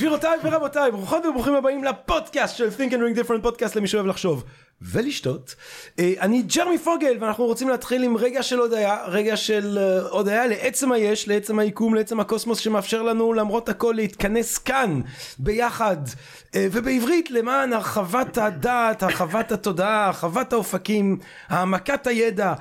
גבירותיי ורבותיי, ברוכות וברוכים הבאים לפודקאסט של Think and Ring Different פודקאסט למי שאוהב לחשוב ולשתות. אה, אני ג'רמי פוגל ואנחנו רוצים להתחיל עם רגע של הודיה, רגע של אה, הודיה לעצם היש, לעצם היקום, לעצם הקוסמוס שמאפשר לנו למרות הכל להתכנס כאן ביחד אה, ובעברית למען הרחבת הדעת, הרחבת התודעה, הרחבת האופקים, העמקת הידע.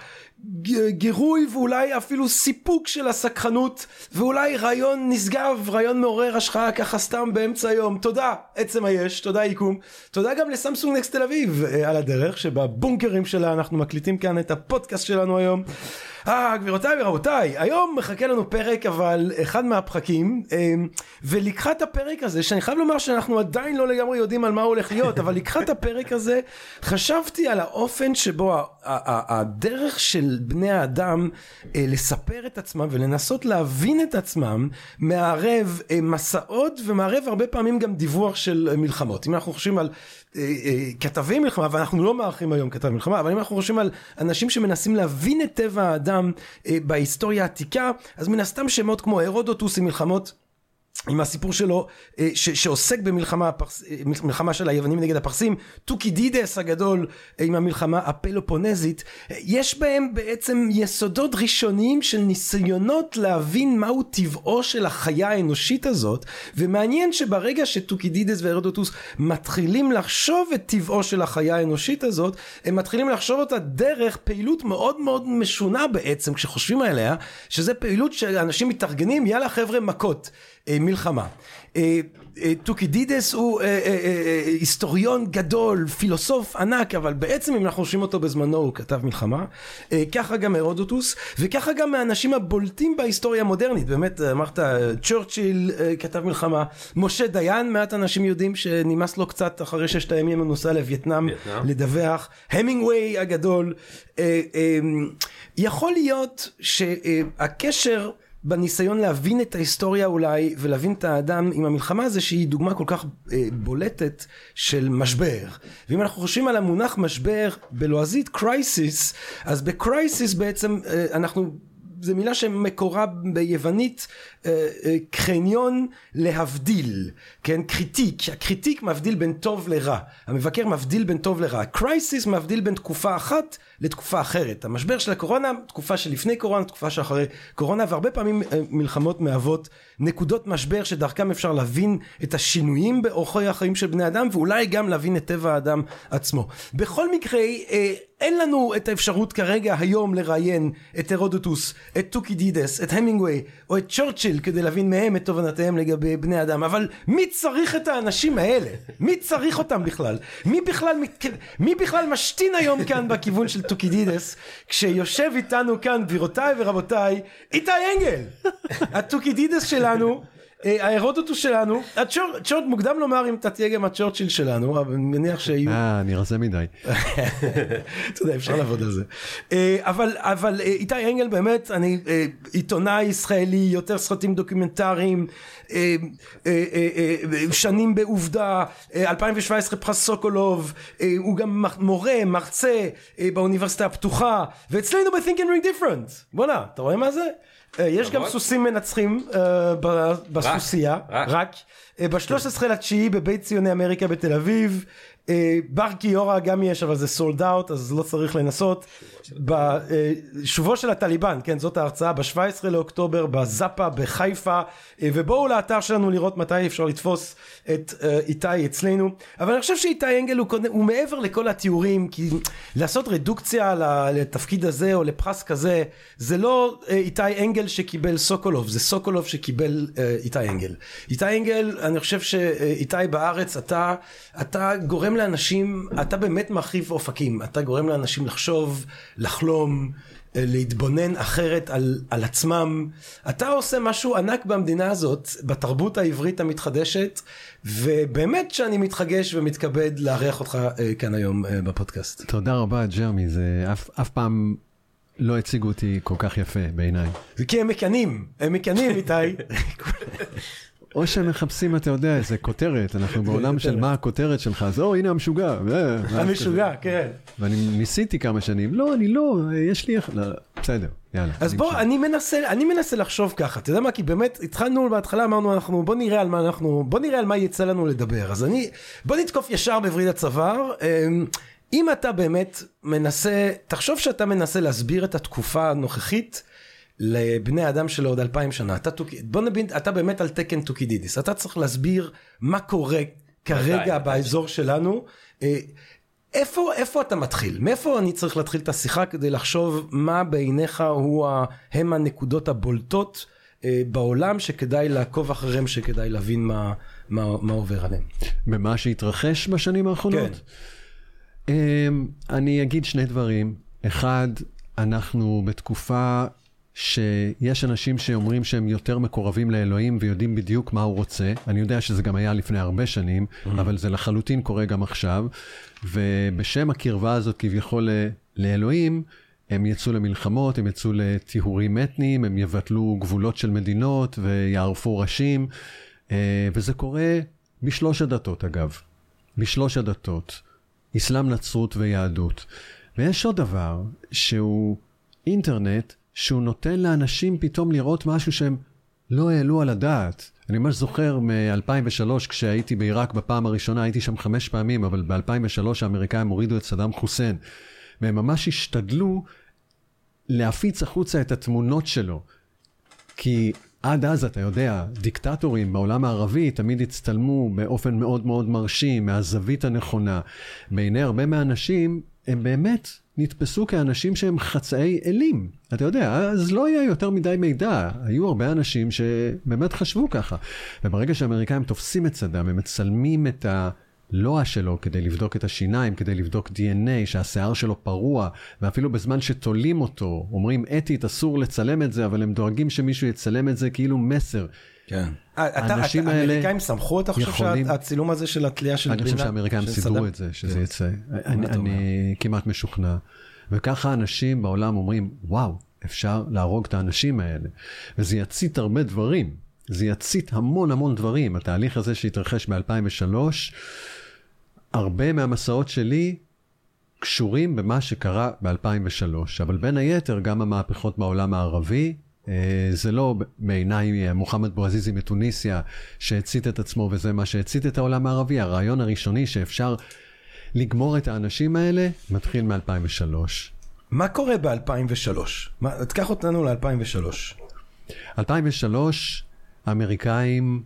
גירוי ואולי אפילו סיפוק של הסקחנות ואולי רעיון נשגב רעיון מעורר השחאה ככה סתם באמצע היום. תודה עצם היש תודה יקום. תודה גם לסמסונג נקסט תל אביב על הדרך שבבונקרים שלה אנחנו מקליטים כאן את הפודקאסט שלנו היום אה, גבירותיי ורבותיי, היום מחכה לנו פרק אבל אחד מהפחקים, אמ, ולקחת הפרק הזה, שאני חייב לומר שאנחנו עדיין לא לגמרי יודעים על מה הוא הולך להיות, אבל לקחת הפרק הזה, חשבתי על האופן שבו הדרך של בני האדם אה, לספר את עצמם ולנסות להבין את עצמם, מערב אה, מסעות ומערב הרבה פעמים גם דיווח של מלחמות. אם אנחנו חושבים על אה, כתבי מלחמה, ואנחנו לא מארחים היום כתב מלחמה, אבל אם אנחנו חושבים על אנשים שמנסים להבין את טבע האדם, אדם אה, בהיסטוריה העתיקה, אז מן הסתם שמות כמו הרודוטוס עם מלחמות עם הסיפור שלו אה, ש, שעוסק במלחמה הפרס, אה, מלחמה של היוונים נגד הפרסים טוקידידס הגדול אה, עם המלחמה הפלופונסית יש בהם בעצם יסודות ראשוניים של ניסיונות להבין מהו טבעו של החיה האנושית הזאת ומעניין שברגע שטוקידידס והרודוטוס מתחילים לחשוב את טבעו של החיה האנושית הזאת הם מתחילים לחשוב אותה דרך פעילות מאוד מאוד משונה בעצם כשחושבים עליה שזה פעילות שאנשים מתארגנים יאללה חבר'ה מכות מלחמה. טוקידידס הוא היסטוריון גדול, פילוסוף ענק, אבל בעצם אם אנחנו חושבים אותו בזמנו הוא כתב מלחמה. ככה גם הרודוטוס, וככה גם מהאנשים הבולטים בהיסטוריה המודרנית. באמת אמרת צ'רצ'יל כתב מלחמה, משה דיין מעט אנשים יודעים שנמאס לו קצת אחרי ששת הימים הוא נוסע לווייטנאם לדווח. המינגווי הגדול. יכול להיות שהקשר בניסיון להבין את ההיסטוריה אולי ולהבין את האדם עם המלחמה הזה שהיא דוגמה כל כך אה, בולטת של משבר. ואם אנחנו חושבים על המונח משבר בלועזית קרייסיס אז בקרייסיס בעצם אה, אנחנו זה מילה שמקורה ביוונית קרניון להבדיל, כן? critic, ה critic מבדיל בין טוב לרע, המבקר מבדיל בין טוב לרע, crisis מבדיל בין תקופה אחת לתקופה אחרת, המשבר של הקורונה, תקופה שלפני קורונה, תקופה שאחרי קורונה, והרבה פעמים מלחמות מהוות נקודות משבר שדרכם אפשר להבין את השינויים באורחי החיים של בני אדם, ואולי גם להבין את טבע האדם עצמו. בכל מקרה, אין לנו את האפשרות כרגע היום לראיין את הרודוטוס, את טוקידידס, את המינגווי או את צ'ורצ'יל כדי להבין מהם את תובנותיהם לגבי בני אדם אבל מי צריך את האנשים האלה? מי צריך אותם בכלל? מי בכלל, מי בכלל משתין היום כאן בכיוון של טוקידידס כשיושב איתנו כאן גבירותיי ורבותיי איתי אנגל הטוקידידס שלנו ההרודוטוס שלנו, צ'ורט מוקדם לומר אם אתה תהיה גם הצ'ורצ'יל שלנו, אבל אני מניח שיהיו... אה, אני רזה מדי. אתה יודע, אפשר לעבוד על זה. אבל, אבל איתי אנגל באמת, אני עיתונאי ישראלי, יותר סרטים דוקומנטריים, שנים בעובדה, 2017 פרס סוקולוב, הוא גם מורה, מרצה באוניברסיטה הפתוחה, ואצלנו ב-Think and Ring Different. בואנה, אתה רואה מה זה? יש גם סוסים מנצחים בסוסייה, רק. ב-13 לתשיעי בבית ציוני אמריקה בתל אביב, בר קיורה גם יש אבל זה סולד אאוט אז לא צריך לנסות. בשובו של הטליבן, כן זאת ההרצאה ב-17 לאוקטובר בזאפה בחיפה ובואו לאתר שלנו לראות מתי אפשר לתפוס את איתי אצלנו. אבל אני חושב שאיתי אנגל הוא, הוא מעבר לכל התיאורים כי לעשות רדוקציה לתפקיד הזה או לפרס כזה זה לא איתי אנגל שקיבל סוקולוב זה סוקולוב שקיבל איתי אנגל. איתי אנגל אני חושב שאיתי בארץ אתה אתה גורם לאנשים אתה באמת מרחיב אופקים אתה גורם לאנשים לחשוב לחלום להתבונן אחרת על, על עצמם אתה עושה משהו ענק במדינה הזאת בתרבות העברית המתחדשת ובאמת שאני מתחגש ומתכבד לארח אותך כאן היום בפודקאסט. תודה רבה ג'רמי זה אף, אף פעם לא הציגו אותי כל כך יפה בעיניי. זה כי הם מקנאים הם מקנאים איתי. או שהם מחפשים, אתה יודע, איזה כותרת, אנחנו בעולם של מה הכותרת שלך, אז או, הנה המשוגע. המשוגע, כן. ואני ניסיתי כמה שנים, לא, אני לא, יש לי... לא, בסדר, יאללה. אז בוא, אני מנסה, אני מנסה לחשוב ככה, אתה יודע מה, כי באמת, התחלנו בהתחלה, אמרנו, אנחנו, בוא נראה על מה אנחנו, בוא נראה על מה יצא לנו לדבר. אז אני, בוא נתקוף ישר בווריד הצוואר. אמ, אם אתה באמת מנסה, תחשוב שאתה מנסה להסביר את התקופה הנוכחית לבני אדם של עוד אלפיים שנה. אתה. בוא נבין, אתה באמת על תקן טוקידידס, אתה צריך להסביר מה קורה כרגע באזור שלנו. אה, איפה, איפה אתה מתחיל? מאיפה אני צריך להתחיל את השיחה כדי לחשוב מה בעיניך הוא ה... הם הנקודות הבולטות אה, בעולם שכדאי לעקוב אחריהם, שכדאי להבין מה, מה, מה עובר עליהם? במה שהתרחש בשנים האחרונות? כן. אני אגיד שני דברים. אחד, אנחנו בתקופה שיש אנשים שאומרים שהם יותר מקורבים לאלוהים ויודעים בדיוק מה הוא רוצה. אני יודע שזה גם היה לפני הרבה שנים, mm-hmm. אבל זה לחלוטין קורה גם עכשיו. ובשם הקרבה הזאת כביכול לאלוהים, הם יצאו למלחמות, הם יצאו לטיהורים אתניים, הם יבטלו גבולות של מדינות ויערפו ראשים. אה, וזה קורה בשלוש הדתות אגב. בשלוש הדתות. אסלאם, נצרות ויהדות. ויש עוד דבר שהוא אינטרנט שהוא נותן לאנשים פתאום לראות משהו שהם לא העלו על הדעת. אני ממש זוכר מ-2003, כשהייתי בעיראק בפעם הראשונה, הייתי שם חמש פעמים, אבל ב-2003 האמריקאים הורידו את סדאם חוסיין. והם ממש השתדלו להפיץ החוצה את התמונות שלו. כי עד אז, אתה יודע, דיקטטורים בעולם הערבי תמיד הצטלמו באופן מאוד מאוד מרשים, מהזווית הנכונה. בעיני הרבה מהאנשים, הם באמת נתפסו כאנשים שהם חצאי אלים. אתה יודע, אז לא היה יותר מדי מידע. היו הרבה אנשים שבאמת חשבו ככה. וברגע שהאמריקאים תופסים את סדאם, הם מצלמים את הלוע שלו כדי לבדוק את השיניים, כדי לבדוק DNA, שהשיער שלו פרוע, ואפילו בזמן שתולים אותו, אומרים אתית אסור לצלם את זה, אבל הם דואגים שמישהו יצלם את זה כאילו מסר. כן. האנשים האלה האמריקאים סמכו אתה חושב שהצילום הזה של התלייה של אני חושב שהאמריקאים סידרו את זה, שזה כן. יצא. אני כמעט משוכנע. וככה אנשים בעולם אומרים, וואו, אפשר להרוג את האנשים האלה. וזה יצית הרבה דברים. זה יצית המון המון דברים. התהליך הזה שהתרחש ב-2003, הרבה מהמסעות שלי קשורים במה שקרה ב-2003, אבל בין היתר גם המהפכות בעולם הערבי, אה, זה לא בעיניי אה, מוחמד בועזיזי מתוניסיה שהצית את עצמו וזה מה שהצית את העולם הערבי, הרעיון הראשוני שאפשר לגמור את האנשים האלה מתחיל מ-2003. מה קורה ב-2003? תקח אותנו ל-2003. 2003, האמריקאים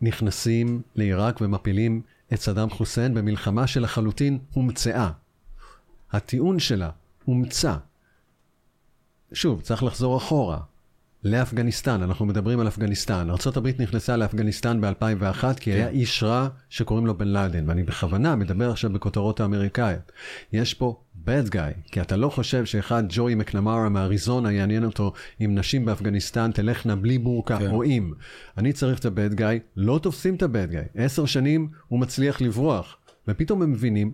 נכנסים לעיראק ומפילים את סדאם חוסיין במלחמה שלחלוטין הומצאה. הטיעון שלה הומצא. שוב, צריך לחזור אחורה. לאפגניסטן, אנחנו מדברים על אפגניסטן. ארה"ב נכנסה לאפגניסטן ב-2001 כי כן. היה איש רע שקוראים לו בן לאדן, ואני בכוונה מדבר עכשיו בכותרות האמריקאיות. יש פה bad guy, כי אתה לא חושב שאחד ג'וי מקנמרה מאריזונה יעניין אותו אם נשים באפגניסטן תלכנה בלי בורקה כן. או אם. אני צריך את ה-bad guy, לא תופסים את ה-bad guy. עשר שנים הוא מצליח לברוח, ופתאום הם מבינים,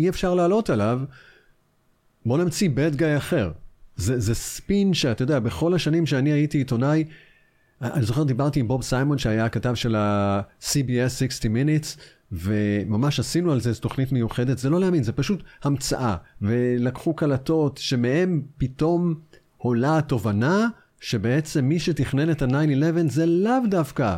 אי אפשר לעלות עליו, בוא נמציא bad guy אחר. זה, זה ספין שאתה יודע, בכל השנים שאני הייתי עיתונאי, אני זוכר דיברתי עם בוב סיימון שהיה הכתב של ה-CBS 60 Minutes, וממש עשינו על זה איזו תוכנית מיוחדת, זה לא להאמין, זה פשוט המצאה. ולקחו קלטות שמהם פתאום עולה התובנה שבעצם מי שתכנן את ה-9-11 זה לאו דווקא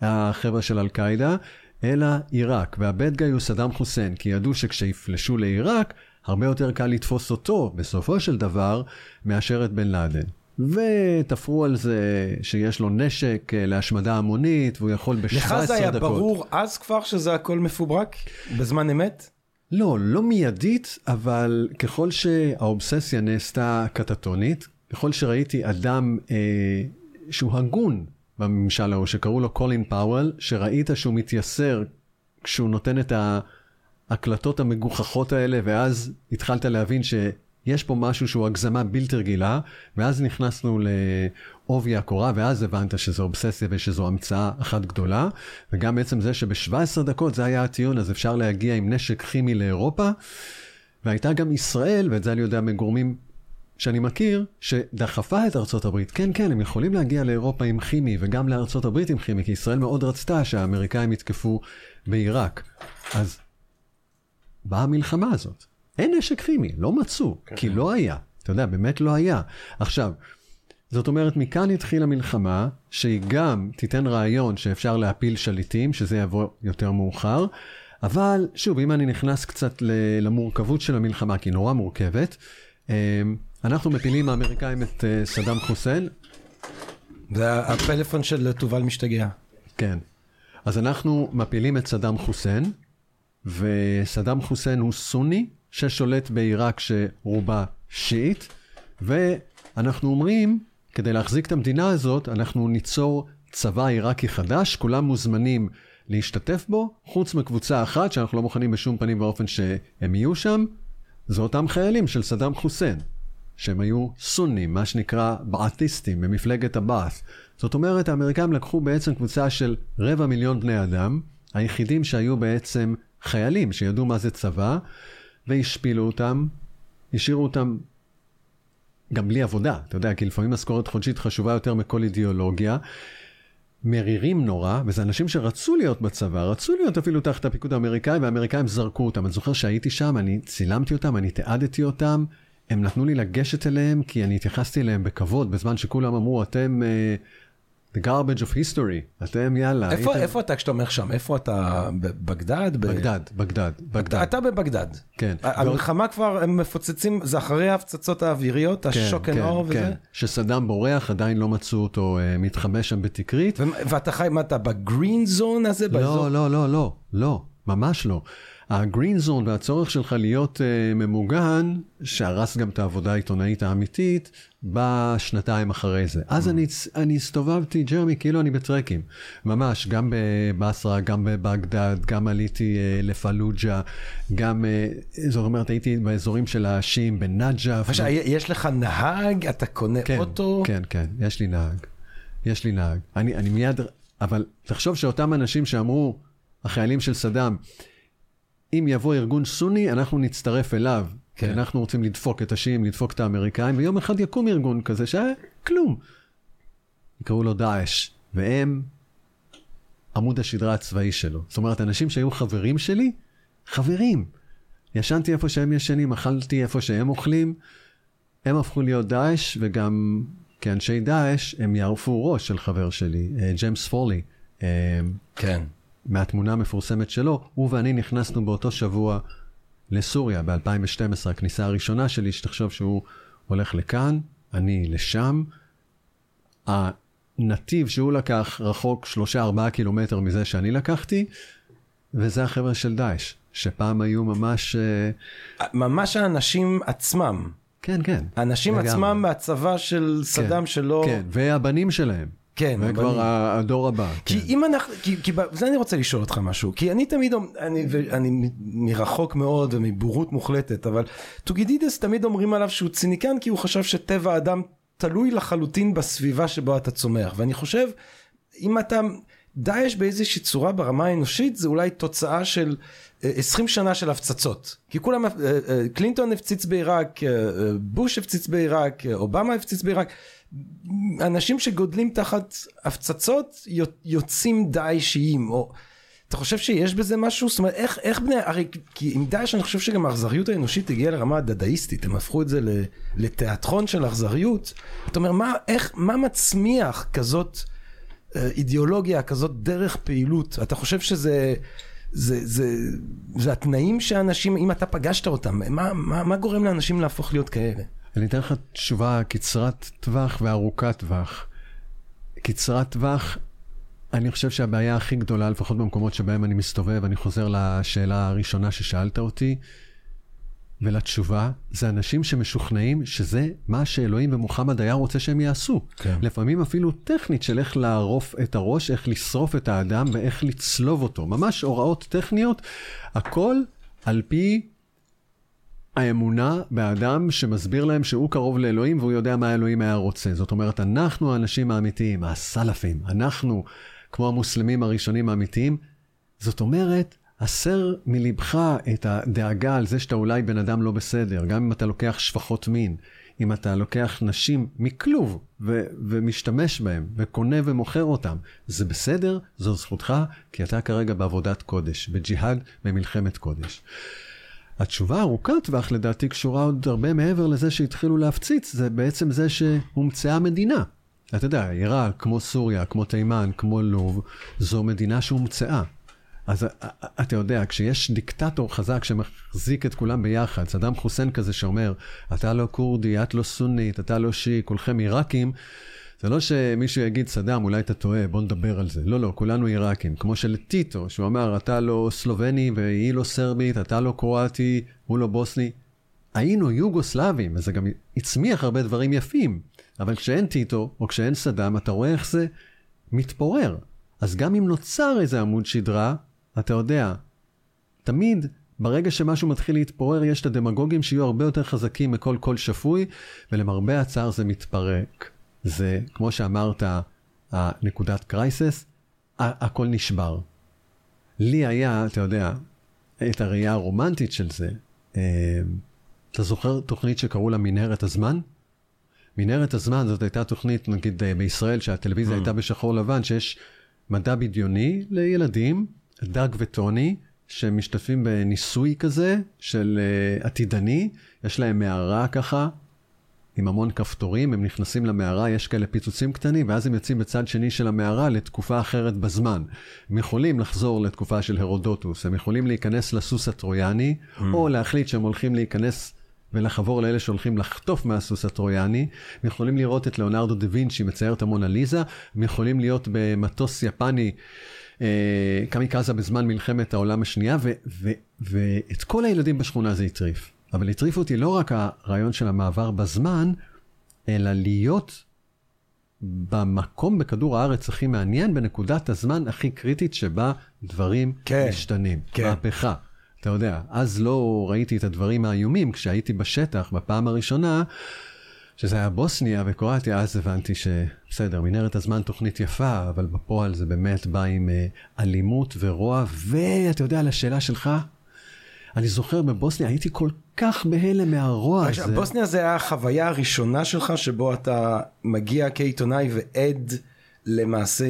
החבר'ה של אל-קאעידה, אלא עיראק. והבד גאי הוא סדאם חוסיין, כי ידעו שכשיפלשו לעיראק, הרבה יותר קל לתפוס אותו, בסופו של דבר, מאשר את בן לאדן. ותפרו על זה שיש לו נשק אה, להשמדה המונית, והוא יכול ב-17 דקות. לך זה היה דקות. ברור אז כבר שזה הכל מפוברק? בזמן אמת? לא, לא מיידית, אבל ככל שהאובססיה נעשתה קטטונית, ככל שראיתי אדם אה, שהוא הגון בממשל ההוא, שקראו לו קולין פאוול, שראית שהוא מתייסר כשהוא נותן את ה... ההקלטות המגוחכות האלה, ואז התחלת להבין שיש פה משהו שהוא הגזמה בלתי רגילה, ואז נכנסנו לעובי הקורה, ואז הבנת שזו אובססיה ושזו המצאה אחת גדולה, וגם בעצם זה שב-17 דקות זה היה הטיעון, אז אפשר להגיע עם נשק כימי לאירופה, והייתה גם ישראל, ואת זה אני יודע מגורמים שאני מכיר, שדחפה את ארצות הברית. כן, כן, הם יכולים להגיע לאירופה עם כימי וגם לארצות הברית עם כימי, כי ישראל מאוד רצתה שהאמריקאים יתקפו בעיראק. אז באה המלחמה הזאת. אין נשק כימי, לא מצאו, כן. כי לא היה. אתה יודע, באמת לא היה. עכשיו, זאת אומרת, מכאן התחילה מלחמה, שהיא גם תיתן רעיון שאפשר להפיל שליטים, שזה יבוא יותר מאוחר, אבל שוב, אם אני נכנס קצת למורכבות של המלחמה, כי היא נורא מורכבת, אמ, אנחנו מפילים האמריקאים את אה, סדאם חוסיין. זה הפלאפון של תובל משתגע. כן. אז אנחנו מפילים את סדאם חוסיין, וסדאם חוסיין הוא סוני, ששולט בעיראק שרובה שיעית, ואנחנו אומרים, כדי להחזיק את המדינה הזאת, אנחנו ניצור צבא עיראקי חדש, כולם מוזמנים להשתתף בו, חוץ מקבוצה אחת שאנחנו לא מוכנים בשום פנים ואופן שהם יהיו שם, זה אותם חיילים של סדאם חוסיין, שהם היו סונים, מה שנקרא בעתיסטים, במפלגת הבאס. זאת אומרת, האמריקאים לקחו בעצם קבוצה של רבע מיליון בני אדם, היחידים שהיו בעצם חיילים שידעו מה זה צבא, והשפילו אותם, השאירו אותם גם בלי עבודה, אתה יודע, כי לפעמים משכורת חודשית חשובה יותר מכל אידיאולוגיה. מרירים נורא, וזה אנשים שרצו להיות בצבא, רצו להיות אפילו תחת הפיקוד האמריקאי, והאמריקאים זרקו אותם. אני זוכר שהייתי שם, אני צילמתי אותם, אני תיעדתי אותם, הם נתנו לי לגשת אליהם, כי אני התייחסתי אליהם בכבוד, בזמן שכולם אמרו, אתם... The garbage of history, אתם יאללה. איפה, היית... איפה אתה כשאתה אומר שם? איפה אתה? בבגדד? בגדד, בגדד, בגדד. אתה, אתה בבגדד. כן. המלחמה ועוד... כבר, הם מפוצצים, זה אחרי ההפצצות האוויריות, כן, השוק כן, אנור וזה? כן, שסדאם בורח, עדיין לא מצאו אותו uh, מתחבא שם בתקרית. ו- ואתה חי, מה אתה בגרין זון הזה? לא, באזור? לא, לא, לא, לא, ממש לא. הגרין זון והצורך שלך להיות uh, ממוגן, שהרס גם את העבודה העיתונאית האמיתית, בא שנתיים אחרי זה. אז mm. אני, אני הסתובבתי, ג'רמי, כאילו אני בטרקים. ממש, גם בבסרה, גם בבגדד, גם עליתי uh, לפלוג'ה, גם, uh, זאת אומרת, הייתי באזורים של האשים, בנג'ף. ו... יש לך נהג? אתה קונה כן, אוטו? כן, כן, יש לי נהג. יש לי נהג. אני, אני מיד, אבל תחשוב שאותם אנשים שאמרו, החיילים של סדאם, אם יבוא ארגון סוני, אנחנו נצטרף אליו. כן. כי אנחנו רוצים לדפוק את השיעים, לדפוק את האמריקאים, ויום אחד יקום ארגון כזה שהיה כלום. יקראו לו דאעש, והם עמוד השדרה הצבאי שלו. זאת אומרת, אנשים שהיו חברים שלי, חברים. ישנתי איפה שהם ישנים, אכלתי איפה שהם אוכלים, הם הפכו להיות דאעש, וגם כאנשי דאעש, הם יערפו ראש של חבר שלי, אה, ג'יימס פורלי. אה, כן. מהתמונה המפורסמת שלו, הוא ואני נכנסנו באותו שבוע לסוריה ב-2012, הכניסה הראשונה שלי, שתחשוב שהוא הולך לכאן, אני לשם. הנתיב שהוא לקח רחוק 3-4 קילומטר מזה שאני לקחתי, וזה החבר'ה של דאעש, שפעם היו ממש... אה, ממש האנשים עצמם. כן, כן. האנשים עצמם מהצבא של סדאם כן, שלא... כן, והבנים שלהם. כן. וכבר אבל... הדור הבא. כי כן. אם אנחנו, כי, כי בזה אני רוצה לשאול אותך משהו, כי אני תמיד, אני, אני מרחוק מאוד ומבורות מוחלטת, אבל טוגידידס תמיד אומרים עליו שהוא ציניקן כי הוא חשב שטבע האדם תלוי לחלוטין בסביבה שבו אתה צומח, ואני חושב, אם אתה, דאעש באיזושהי צורה ברמה האנושית זה אולי תוצאה של 20 אה, שנה של הפצצות. כי כולם, אה, אה, קלינטון הפציץ בעיראק, בוש הפציץ בעיראק, אובמה הפציץ בעיראק. אנשים שגודלים תחת הפצצות יוצאים דאעשיים או אתה חושב שיש בזה משהו? זאת אומרת איך, איך בני, הרי כי עם דאעש אני חושב שגם האכזריות האנושית הגיעה לרמה הדדאיסטית, הם הפכו את זה לתיאטרון של אכזריות. אתה אומר מה, איך, מה מצמיח כזאת אה, אידיאולוגיה, כזאת דרך פעילות? אתה חושב שזה... זה, זה, זה התנאים שאנשים, אם אתה פגשת אותם, מה, מה, מה גורם לאנשים להפוך להיות כאלה? אני אתן לך תשובה קצרת טווח וארוכת טווח. קצרת טווח, אני חושב שהבעיה הכי גדולה, לפחות במקומות שבהם אני מסתובב, אני חוזר לשאלה הראשונה ששאלת אותי, ולתשובה, זה אנשים שמשוכנעים שזה מה שאלוהים ומוחמד היה רוצה שהם יעשו. כן. לפעמים אפילו טכנית של איך לערוף את הראש, איך לשרוף את האדם ואיך לצלוב אותו. ממש הוראות טכניות, הכל על פי האמונה באדם שמסביר להם שהוא קרוב לאלוהים והוא יודע מה האלוהים היה רוצה. זאת אומרת, אנחנו האנשים האמיתיים, הסלאפים, אנחנו, כמו המוסלמים הראשונים האמיתיים. זאת אומרת, הסר מלבך את הדאגה על זה שאתה אולי בן אדם לא בסדר, גם אם אתה לוקח שפחות מין. אם אתה לוקח נשים מכלוב ו- ומשתמש בהם וקונה ומוכר אותם, זה בסדר, זו זכותך, כי אתה כרגע בעבודת קודש, בג'יהאד, במלחמת קודש. התשובה ארוכת טווח לדעתי קשורה עוד הרבה מעבר לזה שהתחילו להפציץ, זה בעצם זה שהומצאה מדינה. אתה יודע, עיראק, כמו סוריה, כמו תימן, כמו לוב, זו מדינה שהומצאה. אז אתה יודע, כשיש דיקטטור חזק שמחזיק את כולם ביחד, סדאם חוסיין כזה שאומר, אתה לא כורדי, את לא סונית, אתה לא שיעי, כולכם עיראקים, זה לא שמישהו יגיד, סדאם, אולי אתה טועה, בוא נדבר על זה. לא, לא, כולנו עיראקים. כמו של טיטו, שהוא אמר, אתה לא סלובני והיא לא סרבית, אתה לא קרואטי, הוא לא בוסני. היינו יוגוסלבים, וזה גם הצמיח הרבה דברים יפים. אבל כשאין טיטו, או כשאין סדאם, אתה רואה איך זה מתפורר. אז גם אם נוצר איזה עמוד שדרה, אתה יודע, תמיד ברגע שמשהו מתחיל להתפורר, יש את הדמגוגים שיהיו הרבה יותר חזקים מכל קול שפוי, ולמרבה הצער זה מתפרק. זה, כמו שאמרת, הנקודת crisis, הכל נשבר. לי היה, אתה יודע, את הראייה הרומנטית של זה. אה, אתה זוכר תוכנית שקראו לה מנהרת הזמן? מנהרת הזמן זאת הייתה תוכנית, נגיד אה, בישראל, שהטלוויזיה mm. הייתה בשחור לבן, שיש מדע בדיוני לילדים, דג וטוני, שמשתתפים בניסוי כזה של uh, עתידני, יש להם מערה ככה, עם המון כפתורים, הם נכנסים למערה, יש כאלה פיצוצים קטנים, ואז הם יוצאים בצד שני של המערה לתקופה אחרת בזמן. הם יכולים לחזור לתקופה של הרודוטוס, הם יכולים להיכנס לסוס הטרויאני, mm. או להחליט שהם הולכים להיכנס ולחבור לאלה שהולכים לחטוף מהסוס הטרויאני. הם יכולים לראות את ליאונרדו דה וינצ'י מצייר את המונליזה, הם יכולים להיות במטוס יפני. אה, קמיקזה בזמן מלחמת העולם השנייה, ו, ו, ואת כל הילדים בשכונה זה הטריף. אבל הטריף אותי לא רק הרעיון של המעבר בזמן, אלא להיות במקום בכדור הארץ הכי מעניין, בנקודת הזמן הכי קריטית שבה דברים כן, משתנים. כן. מהפכה. אתה יודע, אז לא ראיתי את הדברים האיומים, כשהייתי בשטח בפעם הראשונה, שזה היה בוסניה וקרואטיה, אז הבנתי שבסדר, מנהרת הזמן תוכנית יפה, אבל בפועל זה באמת בא עם uh, אלימות ורוע, ואתה יודע, לשאלה שלך, אני זוכר בבוסניה, הייתי כל כך בהלם מהרוע הזה. בוסניה זה היה החוויה הראשונה שלך, שבו אתה מגיע כעיתונאי ועד למעשה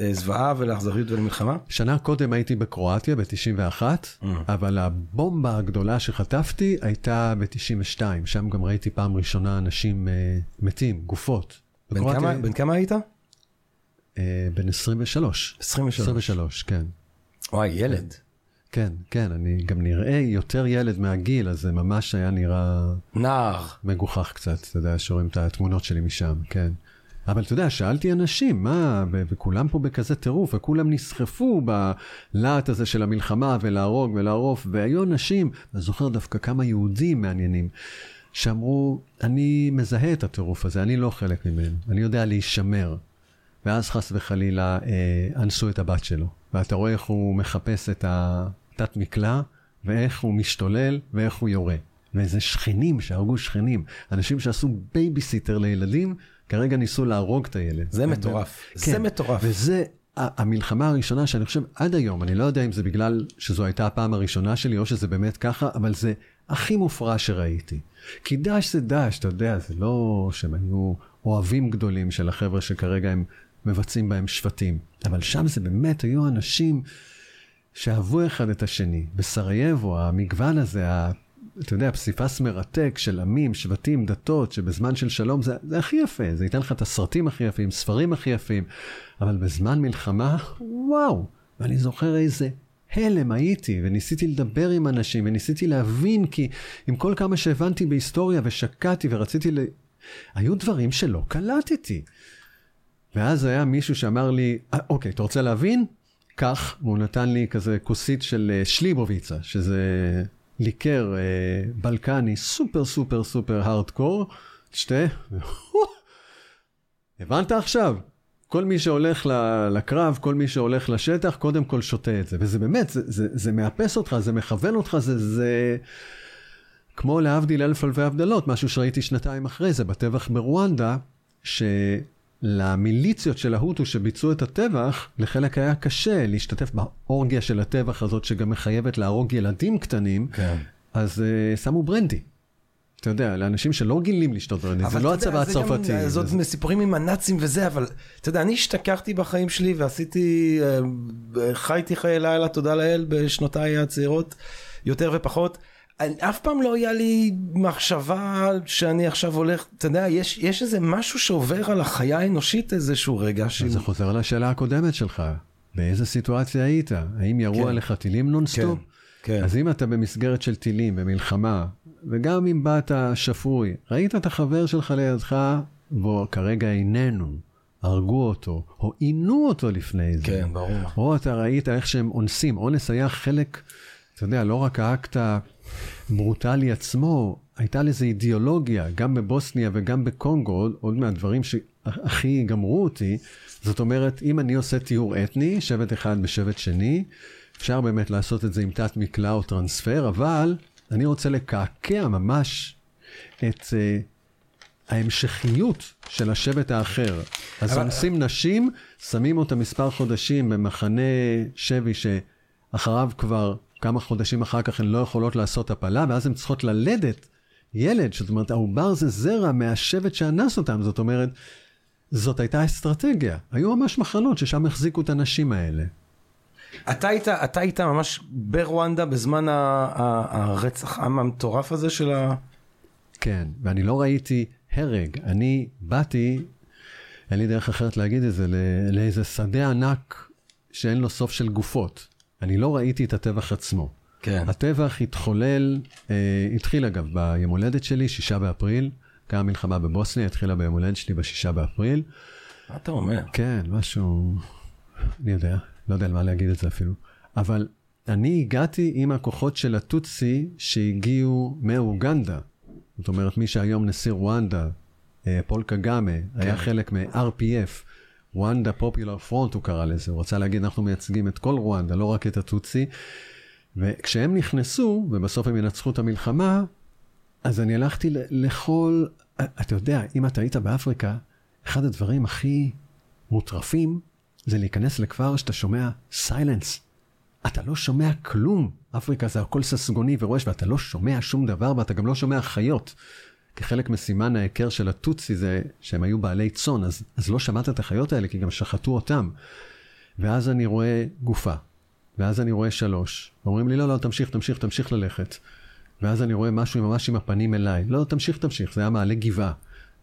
אה, זוועה ולאכזריות ולמלחמה? שנה קודם הייתי בקרואטיה ב-91, mm. אבל הבומבה הגדולה שחטפתי הייתה ב-92, שם גם ראיתי פעם ראשונה אנשים uh, מתים, גופות. בן כמה, בן כמה היית? Uh, בן 23. 23. 23, כן. וואי, ילד. כן, כן, אני גם נראה יותר ילד מהגיל, אז זה ממש היה נראה... נער. מגוחך קצת, אתה יודע, שרואים את התמונות שלי משם, כן. אבל אתה יודע, שאלתי אנשים, מה, וכולם פה בכזה טירוף, וכולם נסחפו בלהט הזה של המלחמה, ולהרוג ולערוף, והיו אנשים, אני זוכר דווקא כמה יהודים מעניינים, שאמרו, אני מזהה את הטירוף הזה, אני לא חלק ממנו, אני יודע להישמר. ואז חס וחלילה אה, אנסו את הבת שלו, ואתה רואה איך הוא מחפש את התת מקלע, ואיך הוא משתולל, ואיך הוא יורה. ואיזה שכנים שהרגו שכנים, אנשים שעשו בייביסיטר לילדים, כרגע ניסו להרוג את הילד. זה מטורף. כן. זה מטורף. וזה המלחמה הראשונה שאני חושב עד היום, אני לא יודע אם זה בגלל שזו הייתה הפעם הראשונה שלי או שזה באמת ככה, אבל זה הכי מופרע שראיתי. כי דאעש זה דאעש, אתה יודע, זה לא שהם היו אוהבים גדולים של החבר'ה שכרגע הם מבצעים בהם שבטים, אבל שם זה באמת היו אנשים שאהבו אחד את השני. בסרייבו, המגוון הזה, אתה יודע, פסיפס מרתק של עמים, שבטים, דתות, שבזמן של שלום זה, זה הכי יפה, זה ייתן לך את הסרטים הכי יפים, ספרים הכי יפים, אבל בזמן מלחמה, וואו, ואני זוכר איזה הלם הייתי, וניסיתי לדבר עם אנשים, וניסיתי להבין, כי עם כל כמה שהבנתי בהיסטוריה ושקעתי ורציתי ל... היו דברים שלא קלטתי. ואז היה מישהו שאמר לי, אה, אוקיי, אתה רוצה להבין? כך, והוא נתן לי כזה כוסית של אה, שליבוביצה, שזה ליקר אה, בלקני סופר סופר סופר הארדקור, תשתה, הבנת עכשיו? כל מי שהולך לקרב, כל מי שהולך לשטח, קודם כל שותה את זה. וזה באמת, זה, זה, זה מאפס אותך, זה מכוון אותך, זה, זה כמו להבדיל אלף אלפי הבדלות, משהו שראיתי שנתיים אחרי זה, בטבח ברואנדה, ש... למיליציות של ההוטו שביצעו את הטבח, לחלק היה קשה להשתתף באורגיה של הטבח הזאת, שגם מחייבת להרוג ילדים קטנים, כן. אז uh, שמו ברנדי. אתה יודע, לאנשים שלא גילים לשתות ברנדין, זה לא הצבא הצרפתי. גם, זאת זה... סיפורים עם הנאצים וזה, אבל אתה יודע, אני השתכחתי בחיים שלי ועשיתי, אה, חייתי חיי לילה, תודה לאל, בשנותיי הצעירות, יותר ופחות. אני, אף פעם לא היה לי מחשבה שאני עכשיו הולך, אתה יודע, יש, יש איזה משהו שעובר על החיה האנושית איזשהו רגע. שהוא... זה חוזר לשאלה הקודמת שלך, באיזה סיטואציה היית? האם ירו כן. עליך טילים נונסטופ? כן, כן. אז אם אתה במסגרת של טילים, במלחמה, וגם אם באת שפוי, ראית את החבר שלך לידך, והוא כרגע איננו, הרגו אותו, או עינו אותו לפני זה. כן, ברור. או אתה ראית איך שהם אונסים, אונס היה חלק, אתה יודע, לא רק האקט הברוטלי עצמו, הייתה לזה אידיאולוגיה, גם בבוסניה וגם בקונגו, עוד מהדברים שהכי גמרו אותי, זאת אומרת, אם אני עושה טיהור אתני, שבט אחד בשבט שני, אפשר באמת לעשות את זה עם תת מקלע או טרנספר, אבל אני רוצה לקעקע ממש את uh, ההמשכיות של השבט האחר. אז אבל... אונסים נשים, שמים אותה מספר חודשים במחנה שבי שאחריו כבר כמה חודשים אחר כך הן לא יכולות לעשות הפלה, ואז הן צריכות ללדת ילד, זאת אומרת, העובר זה זרע מהשבט שאנס אותם, זאת אומרת, זאת הייתה אסטרטגיה. היו ממש מחנות ששם החזיקו את הנשים האלה. אתה היית, אתה היית ממש ברואנדה בזמן הרצח עם המטורף הזה של ה... כן, ואני לא ראיתי הרג. אני באתי, אין לי דרך אחרת להגיד את זה, לאיזה שדה ענק שאין לו סוף של גופות. אני לא ראיתי את הטבח עצמו. כן. הטבח התחולל, אה, התחיל אגב ביום הולדת שלי, שישה באפריל. גם המלחמה בבוסניה התחילה ביום הולדת שלי בשישה באפריל. מה אתה אומר? כן, משהו, אני יודע. לא יודע על מה להגיד את זה אפילו. אבל אני הגעתי עם הכוחות של הטוצי שהגיעו מאוגנדה. זאת אומרת, מי שהיום נשיא רואנדה, אה, פול קגאמה, כן. היה חלק מ-RPF, Rwanda Popular Front הוא קרא לזה, הוא רצה להגיד, אנחנו מייצגים את כל רואנדה, לא רק את הטוצי. וכשהם נכנסו, ובסוף הם ינצחו את המלחמה, אז אני הלכתי לכל, אתה יודע, אם אתה היית באפריקה, אחד הדברים הכי מוטרפים זה להיכנס לכפר שאתה שומע סיילנס. אתה לא שומע כלום. אפריקה זה הכל ססגוני ורועש, ואתה לא שומע שום דבר, ואתה גם לא שומע חיות. כחלק מסימן ההיכר של הטוצי זה שהם היו בעלי צאן, אז, אז לא שמעת את החיות האלה, כי גם שחטו אותם. ואז אני רואה גופה, ואז אני רואה שלוש. אומרים לי, לא, לא, תמשיך, תמשיך, תמשיך ללכת. ואז אני רואה משהו ממש עם הפנים אליי. לא, תמשיך, תמשיך, זה היה מעלה גבעה.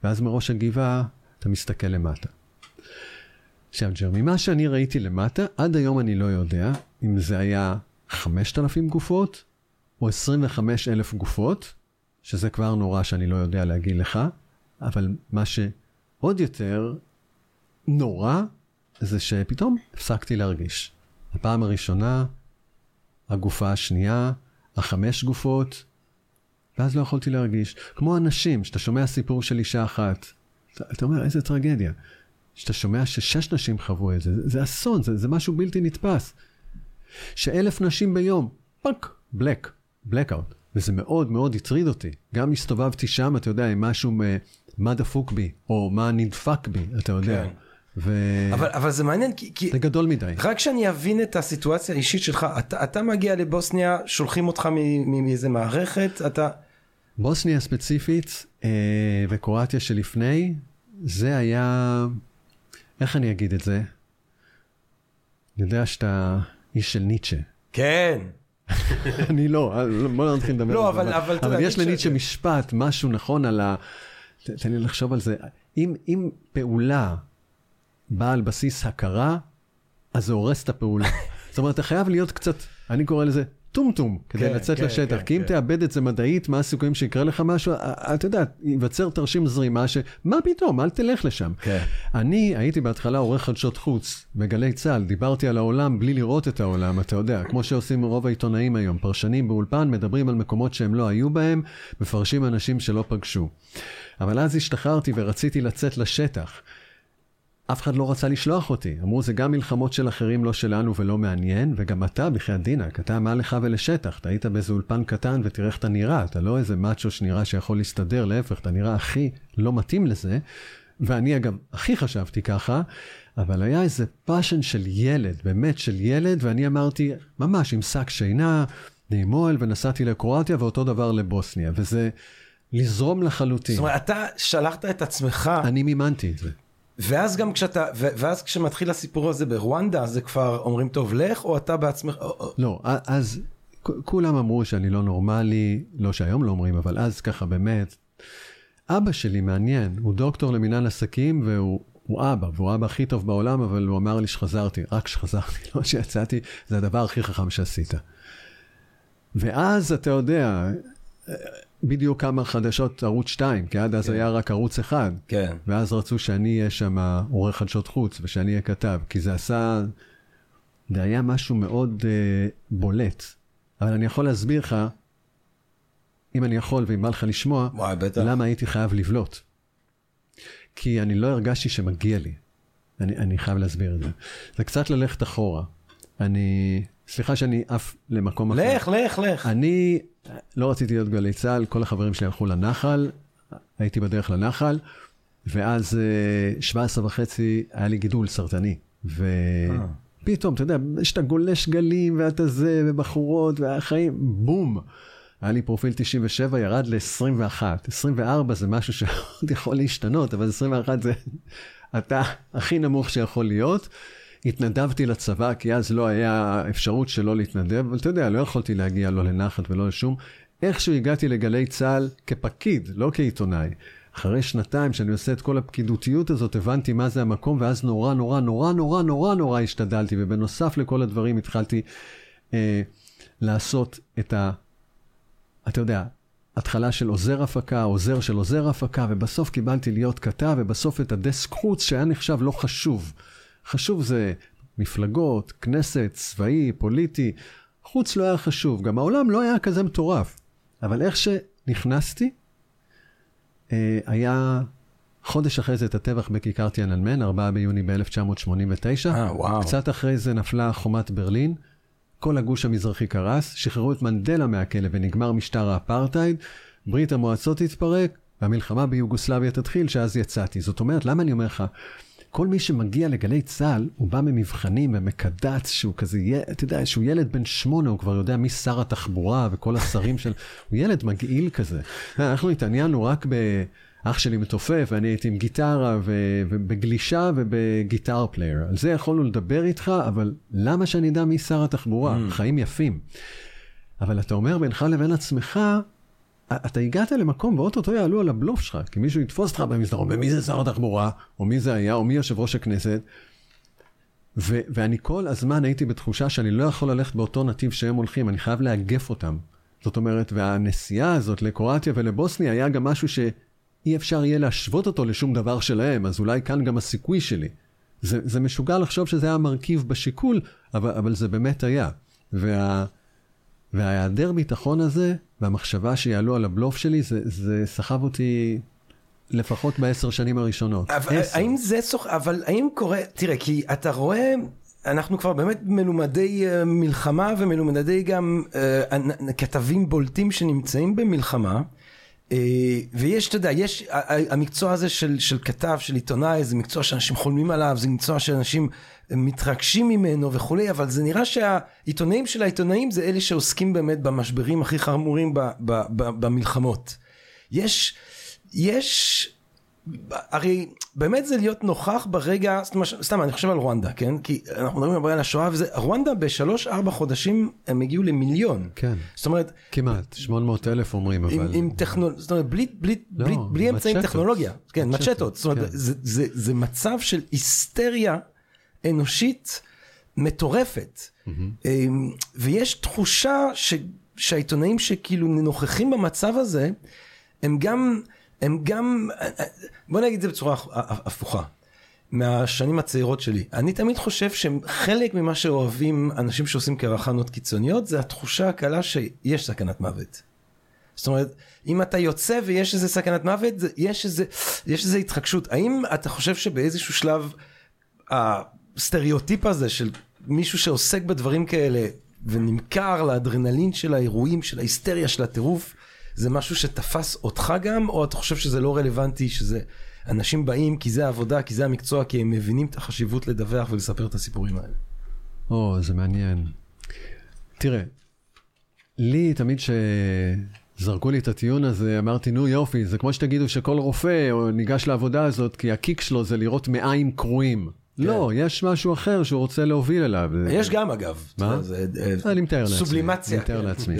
ואז מראש הגבעה, אתה מסתכל למטה. עכשיו ג'רמי, מה שאני ראיתי למטה, עד היום אני לא יודע אם זה היה 5,000 גופות או 25,000 גופות, שזה כבר נורא שאני לא יודע להגיד לך, אבל מה שעוד יותר נורא, זה שפתאום הפסקתי להרגיש. הפעם הראשונה, הגופה השנייה, החמש גופות, ואז לא יכולתי להרגיש. כמו אנשים, שאתה שומע סיפור של אישה אחת, אתה, אתה אומר, איזה טרגדיה. שאתה שומע ששש נשים חוו את זה, זה אסון, זה, זה משהו בלתי נתפס. שאלף נשים ביום, fuck, black, blackout. וזה מאוד מאוד הטריד אותי. גם הסתובבתי שם, אתה יודע, עם משהו, מה דפוק בי, או מה נדפק בי, אתה יודע. כן. ו... אבל, אבל זה מעניין כי, כי... זה גדול מדי. רק שאני אבין את הסיטואציה האישית שלך, אתה, אתה מגיע לבוסניה, שולחים אותך מאיזה מערכת, אתה... בוסניה ספציפית אה, וקרואטיה שלפני, זה היה איך אני אגיד את זה? אני יודע שאתה איש של ניטשה. כן. אני לא, בוא לא נתחיל לדבר לא, זה. אבל, אבל יש לניטשה משפט, משהו נכון על ה... תן לי לחשוב על זה. אם, אם פעולה באה על בסיס הכרה, אז זה הורס את הפעולה. זאת אומרת, אתה חייב להיות קצת, אני קורא לזה טומטום כדי כן, לצאת כן, לשטח. כן, כי אם כן. תאבד את זה מדעית, מה הסיכויים שיקרה לך משהו? אתה יודע, ייווצר תרשים זרימה ש... מה פתאום, אל תלך לשם. כן. אני הייתי בהתחלה עורך חדשות חוץ בגלי צה"ל, דיברתי על העולם בלי לראות את העולם, אתה יודע, כמו שעושים רוב העיתונאים היום. פרשנים באולפן מדברים על מקומות שהם לא היו בהם, מפרשים אנשים שלא פגשו. אבל אז השתחררתי ורציתי לצאת לשטח. אף אחד לא רצה לשלוח אותי. אמרו, זה גם מלחמות של אחרים, לא שלנו ולא מעניין, וגם אתה, בחייאת דינק, אתה מה לך ולשטח. אתה היית באיזה אולפן קטן ותראה איך אתה נראה, אתה לא איזה מאצ'ו שנראה שיכול להסתדר, להפך, אתה נראה הכי לא מתאים לזה. ואני אגב, הכי חשבתי ככה, אבל היה איזה passion של ילד, באמת של ילד, ואני אמרתי, ממש עם שק שינה, נעמול, ונסעתי לקרואטיה, ואותו דבר לבוסניה. וזה לזרום לחלוטין. זאת אומרת, אתה שלחת את עצמך, אני מימנתי את זה. ואז גם כשאתה, ואז כשמתחיל הסיפור הזה ברואנדה, זה כבר אומרים, טוב, לך, או אתה בעצמך, לא, אז כולם אמרו שאני לא נורמלי, לא שהיום לא אומרים, אבל אז ככה באמת. אבא שלי מעניין, הוא דוקטור למינהל עסקים והוא הוא אבא, והוא האבא הכי טוב בעולם, אבל הוא אמר לי שחזרתי, רק שחזרתי, לא שיצאתי, זה הדבר הכי חכם שעשית. ואז אתה יודע, בדיוק כמה חדשות ערוץ 2, כי עד אז כן. היה רק ערוץ אחד. כן. ואז רצו שאני אהיה שם עורך חדשות חוץ, ושאני אהיה כתב, כי זה עשה... זה היה משהו מאוד uh, בולט. אבל אני יכול להסביר לך, אם אני יכול ואם בא לך לשמוע, וואי, בטח. למה הייתי חייב לבלוט. כי אני לא הרגשתי שמגיע לי. אני, אני חייב להסביר את זה. זה קצת ללכת אחורה. אני... סליחה שאני עף למקום אחר. לך, לך, לך. אני לא רציתי להיות גלי צה"ל, כל החברים שלי הלכו לנחל, הייתי בדרך לנחל, ואז אה, 17 וחצי היה לי גידול סרטני. ופתאום, אתה יודע, שאתה גולש גלים ואתה זה, ובחורות, והחיים, בום. היה לי פרופיל 97, ירד ל-21. 24 זה משהו שעוד יכול להשתנות, אבל 21 זה אתה הכי נמוך שיכול להיות. התנדבתי לצבא, כי אז לא היה אפשרות שלא להתנדב, אבל אתה יודע, לא יכולתי להגיע לא לנחת ולא לשום. איכשהו הגעתי לגלי צה"ל כפקיד, לא כעיתונאי. אחרי שנתיים שאני עושה את כל הפקידותיות הזאת, הבנתי מה זה המקום, ואז נורא נורא נורא נורא נורא נורא השתדלתי, ובנוסף לכל הדברים התחלתי אה, לעשות את ה... אתה יודע, התחלה של עוזר הפקה, עוזר של עוזר הפקה, ובסוף קיבלתי להיות כתב, ובסוף את הדסק חוץ שהיה נחשב לא חשוב. חשוב זה מפלגות, כנסת, צבאי, פוליטי. חוץ לא היה חשוב, גם העולם לא היה כזה מטורף. אבל איך שנכנסתי, אה, היה חודש אחרי זה את הטבח בכיכר תיאננמן, 4 ביוני ב-1989. אה, וואו. קצת אחרי זה נפלה חומת ברלין, כל הגוש המזרחי קרס, שחררו את מנדלה מהכלא ונגמר משטר האפרטהייד, ברית המועצות תתפרק, והמלחמה ביוגוסלביה תתחיל, שאז יצאתי. זאת אומרת, למה אני אומר לך? כל מי שמגיע לגלי צה"ל, הוא בא ממבחנים ומקדץ, שהוא כזה, אתה יודע, שהוא ילד בן שמונה, הוא כבר יודע מי שר התחבורה וכל השרים של... הוא ילד מגעיל כזה. אנחנו התעניינו רק ב... אח שלי מתופף, ואני הייתי עם גיטרה ו- ובגלישה וב Guitar Player. על זה יכולנו לדבר איתך, אבל למה שאני אדע מי שר התחבורה? Mm. חיים יפים. אבל אתה אומר בינך לבין עצמך, אתה הגעת למקום ואו-טו-טו יעלו על הבלוף שלך, כי מישהו יתפוס אותך במסדרון, ומי זה שר התחבורה, או מי זה היה, או מי יושב ראש הכנסת. ו- ואני כל הזמן הייתי בתחושה שאני לא יכול ללכת באותו נתיב שהם הולכים, אני חייב לאגף אותם. זאת אומרת, והנסיעה הזאת לקרואטיה ולבוסניה היה גם משהו שאי אפשר יהיה להשוות אותו לשום דבר שלהם, אז אולי כאן גם הסיכוי שלי. זה, זה משוגע לחשוב שזה היה מרכיב בשיקול, אבל, אבל זה באמת היה. וה... וההיעדר ביטחון הזה, והמחשבה שיעלו על הבלוף שלי, זה, זה סחב אותי לפחות בעשר שנים הראשונות. אבל עשר. האם זה סוך... אבל האם קורה... תראה, כי אתה רואה... אנחנו כבר באמת מלומדי uh, מלחמה ומלומדי גם uh, כתבים בולטים שנמצאים במלחמה. Uh, ויש, אתה יודע, יש, המקצוע הזה של, של כתב, של עיתונאי, זה מקצוע שאנשים חולמים עליו, זה מקצוע שאנשים מתרגשים ממנו וכולי, אבל זה נראה שהעיתונאים של העיתונאים זה אלה שעוסקים באמת במשברים הכי חמורים ב, ב, ב, במלחמות. יש, יש, הרי באמת זה להיות נוכח ברגע, סתם, סתם אני חושב על רואנדה, כן? כי אנחנו מדברים הרבה על השואה וזה, רואנדה בשלוש ארבע חודשים הם הגיעו למיליון. כן. זאת אומרת, כמעט, 800 אלף אומרים, אבל... עם, עם טכנולוגיה, זאת אומרת, בלי, בלי, לא, בלי, בלי אמצעים. טכנולוגיה, כן, מצ'טות, זאת אומרת, כן. זה, זה, זה מצב של היסטריה אנושית מטורפת, אמ, ויש תחושה ש, שהעיתונאים שכאילו נוכחים במצב הזה, הם גם, הם גם, בוא נגיד את זה בצורה הפוכה. מהשנים הצעירות שלי. אני תמיד חושב שחלק ממה שאוהבים אנשים שעושים קרחנות קיצוניות זה התחושה הקלה שיש סכנת מוות. זאת אומרת, אם אתה יוצא ויש איזה סכנת מוות, יש איזה, יש איזה התחגשות. האם אתה חושב שבאיזשהו שלב הסטריאוטיפ הזה של מישהו שעוסק בדברים כאלה ונמכר לאדרנלין של האירועים, של ההיסטריה, של הטירוף, זה משהו שתפס אותך גם, או אתה חושב שזה לא רלוונטי, שזה אנשים באים כי זה העבודה, כי זה המקצוע, כי הם מבינים את החשיבות לדווח ולספר את הסיפורים האלה. או, זה מעניין. תראה, לי תמיד שזה זרקו לי את הטיעון הזה, אמרתי, נו יופי, זה כמו שתגידו שכל רופא ניגש לעבודה הזאת, כי הקיק שלו זה לראות מעיים קרועים. כן. לא, יש משהו אחר שהוא רוצה להוביל אליו. יש גם אגב. מה? זה, אני מתאר לעצמי. סובלימציה. אני מתאר לעצמי.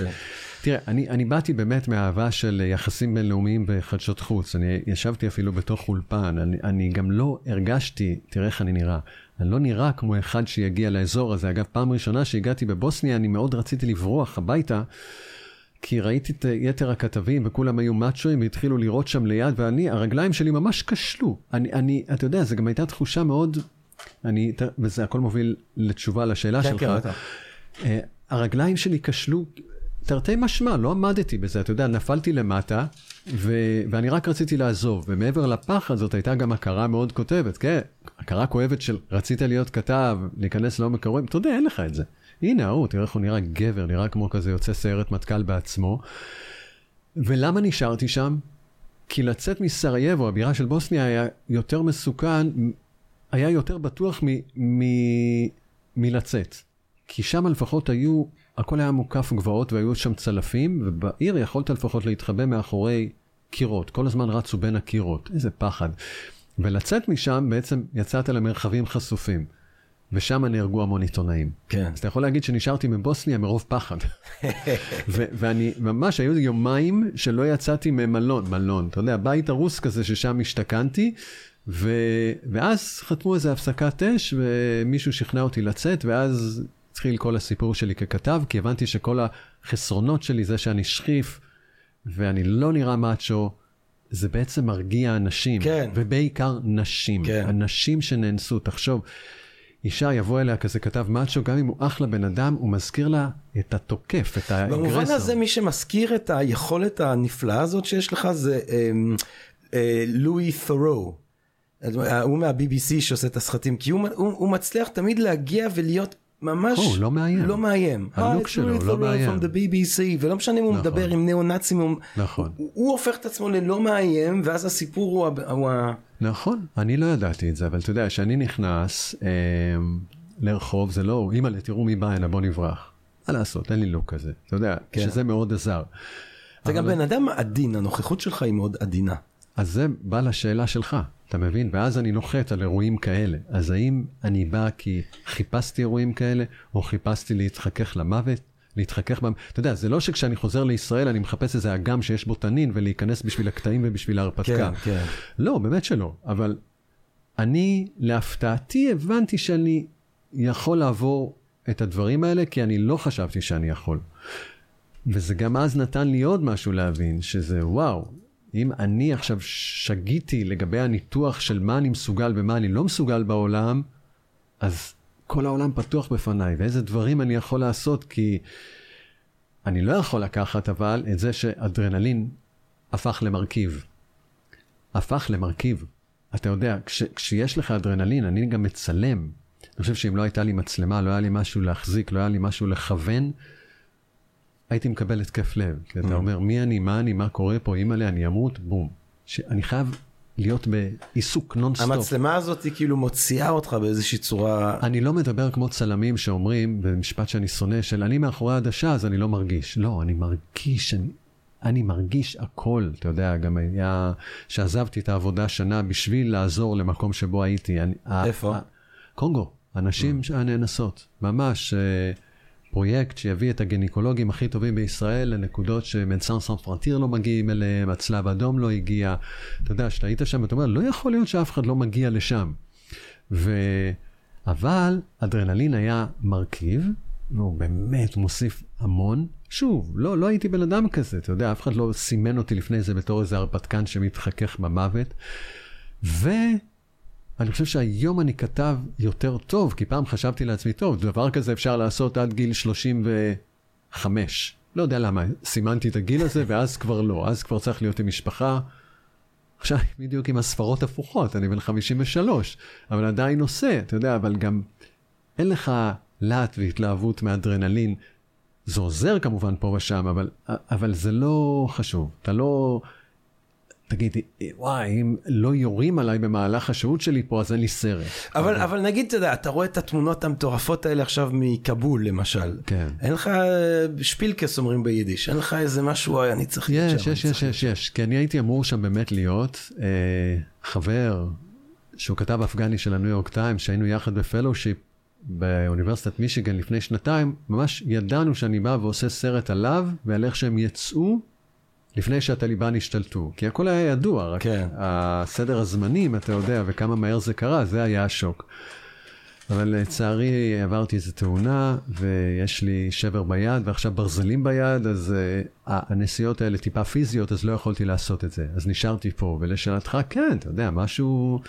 תראה, אני, אני באתי באמת מאהבה של יחסים בינלאומיים בחדשות חוץ. אני ישבתי אפילו בתוך אולפן. אני, אני גם לא הרגשתי, תראה איך אני נראה. אני לא נראה כמו אחד שיגיע לאזור הזה. אגב, פעם ראשונה שהגעתי בבוסניה, אני מאוד רציתי לברוח הביתה. כי ראיתי את יתר הכתבים וכולם היו מאצ'ואים והתחילו לראות שם ליד ואני, הרגליים שלי ממש כשלו. אני, אני, אתה יודע, זו גם הייתה תחושה מאוד, אני, וזה הכל מוביל לתשובה לשאלה כן, שלך. כן, כן. Uh, הרגליים שלי כשלו, תרתי משמע, לא עמדתי בזה, אתה יודע, נפלתי למטה, ו, ואני רק רציתי לעזוב, ומעבר לפחד זאת הייתה גם הכרה מאוד כותבת, כן, הכרה כואבת של רצית להיות כתב, להיכנס לעומק הרואים, אתה יודע, אין לך את זה. הנה, ההוא, תראה איך הוא נראה גבר, נראה כמו כזה יוצא סיירת מטכ"ל בעצמו. ולמה נשארתי שם? כי לצאת מסרייבו, הבירה של בוסניה, היה יותר מסוכן, היה יותר בטוח מ- מ- מלצאת. כי שם לפחות היו, הכל היה מוקף גבעות והיו שם צלפים, ובעיר יכולת לפחות להתחבא מאחורי קירות. כל הזמן רצו בין הקירות, איזה פחד. ולצאת משם בעצם יצאת למרחבים חשופים. ושם נהרגו המון עיתונאים. כן. אז אתה יכול להגיד שנשארתי מבוסניה מרוב פחד. ו- ואני, ממש, היו יומיים שלא יצאתי ממלון, מלון, אתה יודע, בית הרוס כזה ששם השתכנתי, ו- ואז חתמו איזה הפסקת אש, ומישהו שכנע אותי לצאת, ואז התחיל כל הסיפור שלי ככתב, כי הבנתי שכל החסרונות שלי, זה שאני שכיף, ואני לא נראה מאצ'ו, זה בעצם מרגיע אנשים, כן. ובעיקר נשים, כן. אנשים שנאנסו, תחשוב. אישה יבוא אליה כזה כתב מאצ'ו, גם אם הוא אחלה בן אדם, הוא מזכיר לה את התוקף, את האגרסור. במובן הזה מי שמזכיר את היכולת הנפלאה הזאת שיש לך זה אמ, אה, לואי ת'ורו. הוא מה-BBC שעושה את הסרטים, כי הוא, הוא, הוא מצליח תמיד להגיע ולהיות ממש או, לא מאיים. לא מאיים. הלוק it's שלו, לא מאיים. from the BBC, ולא משנה אם הוא נכון. מדבר עם ניאו-נאצים, הוא, נכון. הוא, הוא הופך את עצמו ללא מאיים, ואז הסיפור הוא, ה- הוא ה... נכון, אני לא ידעתי את זה, אבל אתה יודע, כשאני נכנס אה, לרחוב, זה לא, אימא'לה, תראו מי בא הנה, בוא נברח. מה לעשות, אין לי לוק כזה, אתה יודע, כן. שזה מאוד עזר. זה גם אבל- בן אדם עדין, הנוכחות שלך היא מאוד עדינה. אז זה בא לשאלה שלך, אתה מבין? ואז אני נוחת על אירועים כאלה. אז האם אני בא כי חיפשתי אירועים כאלה, או חיפשתי להתחכך למוות? להתחכך בם... אתה יודע, זה לא שכשאני חוזר לישראל אני מחפש איזה אגם שיש בו תנין ולהיכנס בשביל הקטעים ובשביל ההרפתקה. כן, כן. לא, באמת שלא. אבל אני, להפתעתי, הבנתי שאני יכול לעבור את הדברים האלה, כי אני לא חשבתי שאני יכול. וזה גם אז נתן לי עוד משהו להבין, שזה וואו, אם אני עכשיו שגיתי לגבי הניתוח של מה אני מסוגל ומה אני לא מסוגל בעולם, אז כל העולם פתוח בפניי, ואיזה דברים אני יכול לעשות, כי אני לא יכול לקחת אבל את זה שאדרנלין הפך למרכיב. הפך למרכיב. אתה יודע, כש, כשיש לך אדרנלין, אני גם מצלם. אני חושב שאם לא הייתה לי מצלמה, לא היה לי משהו להחזיק, לא היה לי משהו לכוון, הייתי מקבל התקף לב. כי אתה אומר, מי אני, מה אני, מה קורה פה, אימא'לה, אני אמות, בום. שאני חייב להיות בעיסוק נונסטופ. המצלמה הזאת היא כאילו מוציאה אותך באיזושהי צורה... אני לא מדבר כמו צלמים שאומרים, במשפט שאני שונא, של אני מאחורי העדשה אז אני לא מרגיש. לא, אני מרגיש, אני, אני מרגיש הכל. אתה יודע, גם היה, שעזבתי את העבודה שנה בשביל לעזור למקום שבו הייתי. אני, ה- איפה? ה- קונגו, הנשים הנאנסות, ממש. אה, פרויקט שיביא את הגינקולוגים הכי טובים בישראל לנקודות שמנסן סן פרנטיר לא מגיעים אליהם, הצלב האדום לא הגיע. אתה יודע, כשאתה היית שם, אתה אומר, לא יכול להיות שאף אחד לא מגיע לשם. ו... אבל אדרנלין היה מרכיב, והוא באמת מוסיף המון. שוב, לא, לא הייתי בן אדם כזה, אתה יודע, אף אחד לא סימן אותי לפני זה בתור איזה הרפתקן שמתחכך במוות. ואני חושב שהיום אני כתב יותר טוב, כי פעם חשבתי לעצמי, טוב, דבר כזה אפשר לעשות עד גיל 35. לא יודע למה, סימנתי את הגיל הזה, ואז כבר לא, אז כבר צריך להיות עם משפחה. עכשיו, בדיוק עם הספרות הפוכות, אני בן 53, אבל עדיין עושה, אתה יודע, אבל גם אין לך להט והתלהבות מאדרנלין. זה עוזר כמובן פה ושם, אבל, אבל זה לא חשוב. אתה לא... תגיד, וואי, אם לא יורים עליי במהלך השהות שלי פה, אז אין לי סרט. אבל, אבל נגיד, אתה יודע, אתה רואה את התמונות המטורפות האלה עכשיו מכבול, למשל. כן. אין לך אה, שפילקס אומרים ביידיש, אין לך איזה משהו, אני צריך... להיות יש, שם, יש, יש, יש, יש. כי אני הייתי אמור שם באמת להיות אה, חבר, שהוא כתב אפגני של הניו יורק טיים, שהיינו יחד בפלושיפ באוניברסיטת מישיגן לפני שנתיים, ממש ידענו שאני בא ועושה סרט עליו ועל איך שהם יצאו לפני שהטליבן השתלטו. כי הכל היה ידוע, רק כן. הסדר הזמנים, אתה יודע, וכמה מהר זה קרה, זה היה השוק. אבל לצערי עברתי איזו תאונה, ויש לי שבר ביד, ועכשיו ברזלים ביד, אז uh, הנסיעות האלה טיפה פיזיות, אז לא יכולתי לעשות את זה. אז נשארתי פה, ולשאלתך, כן, אתה יודע, משהו,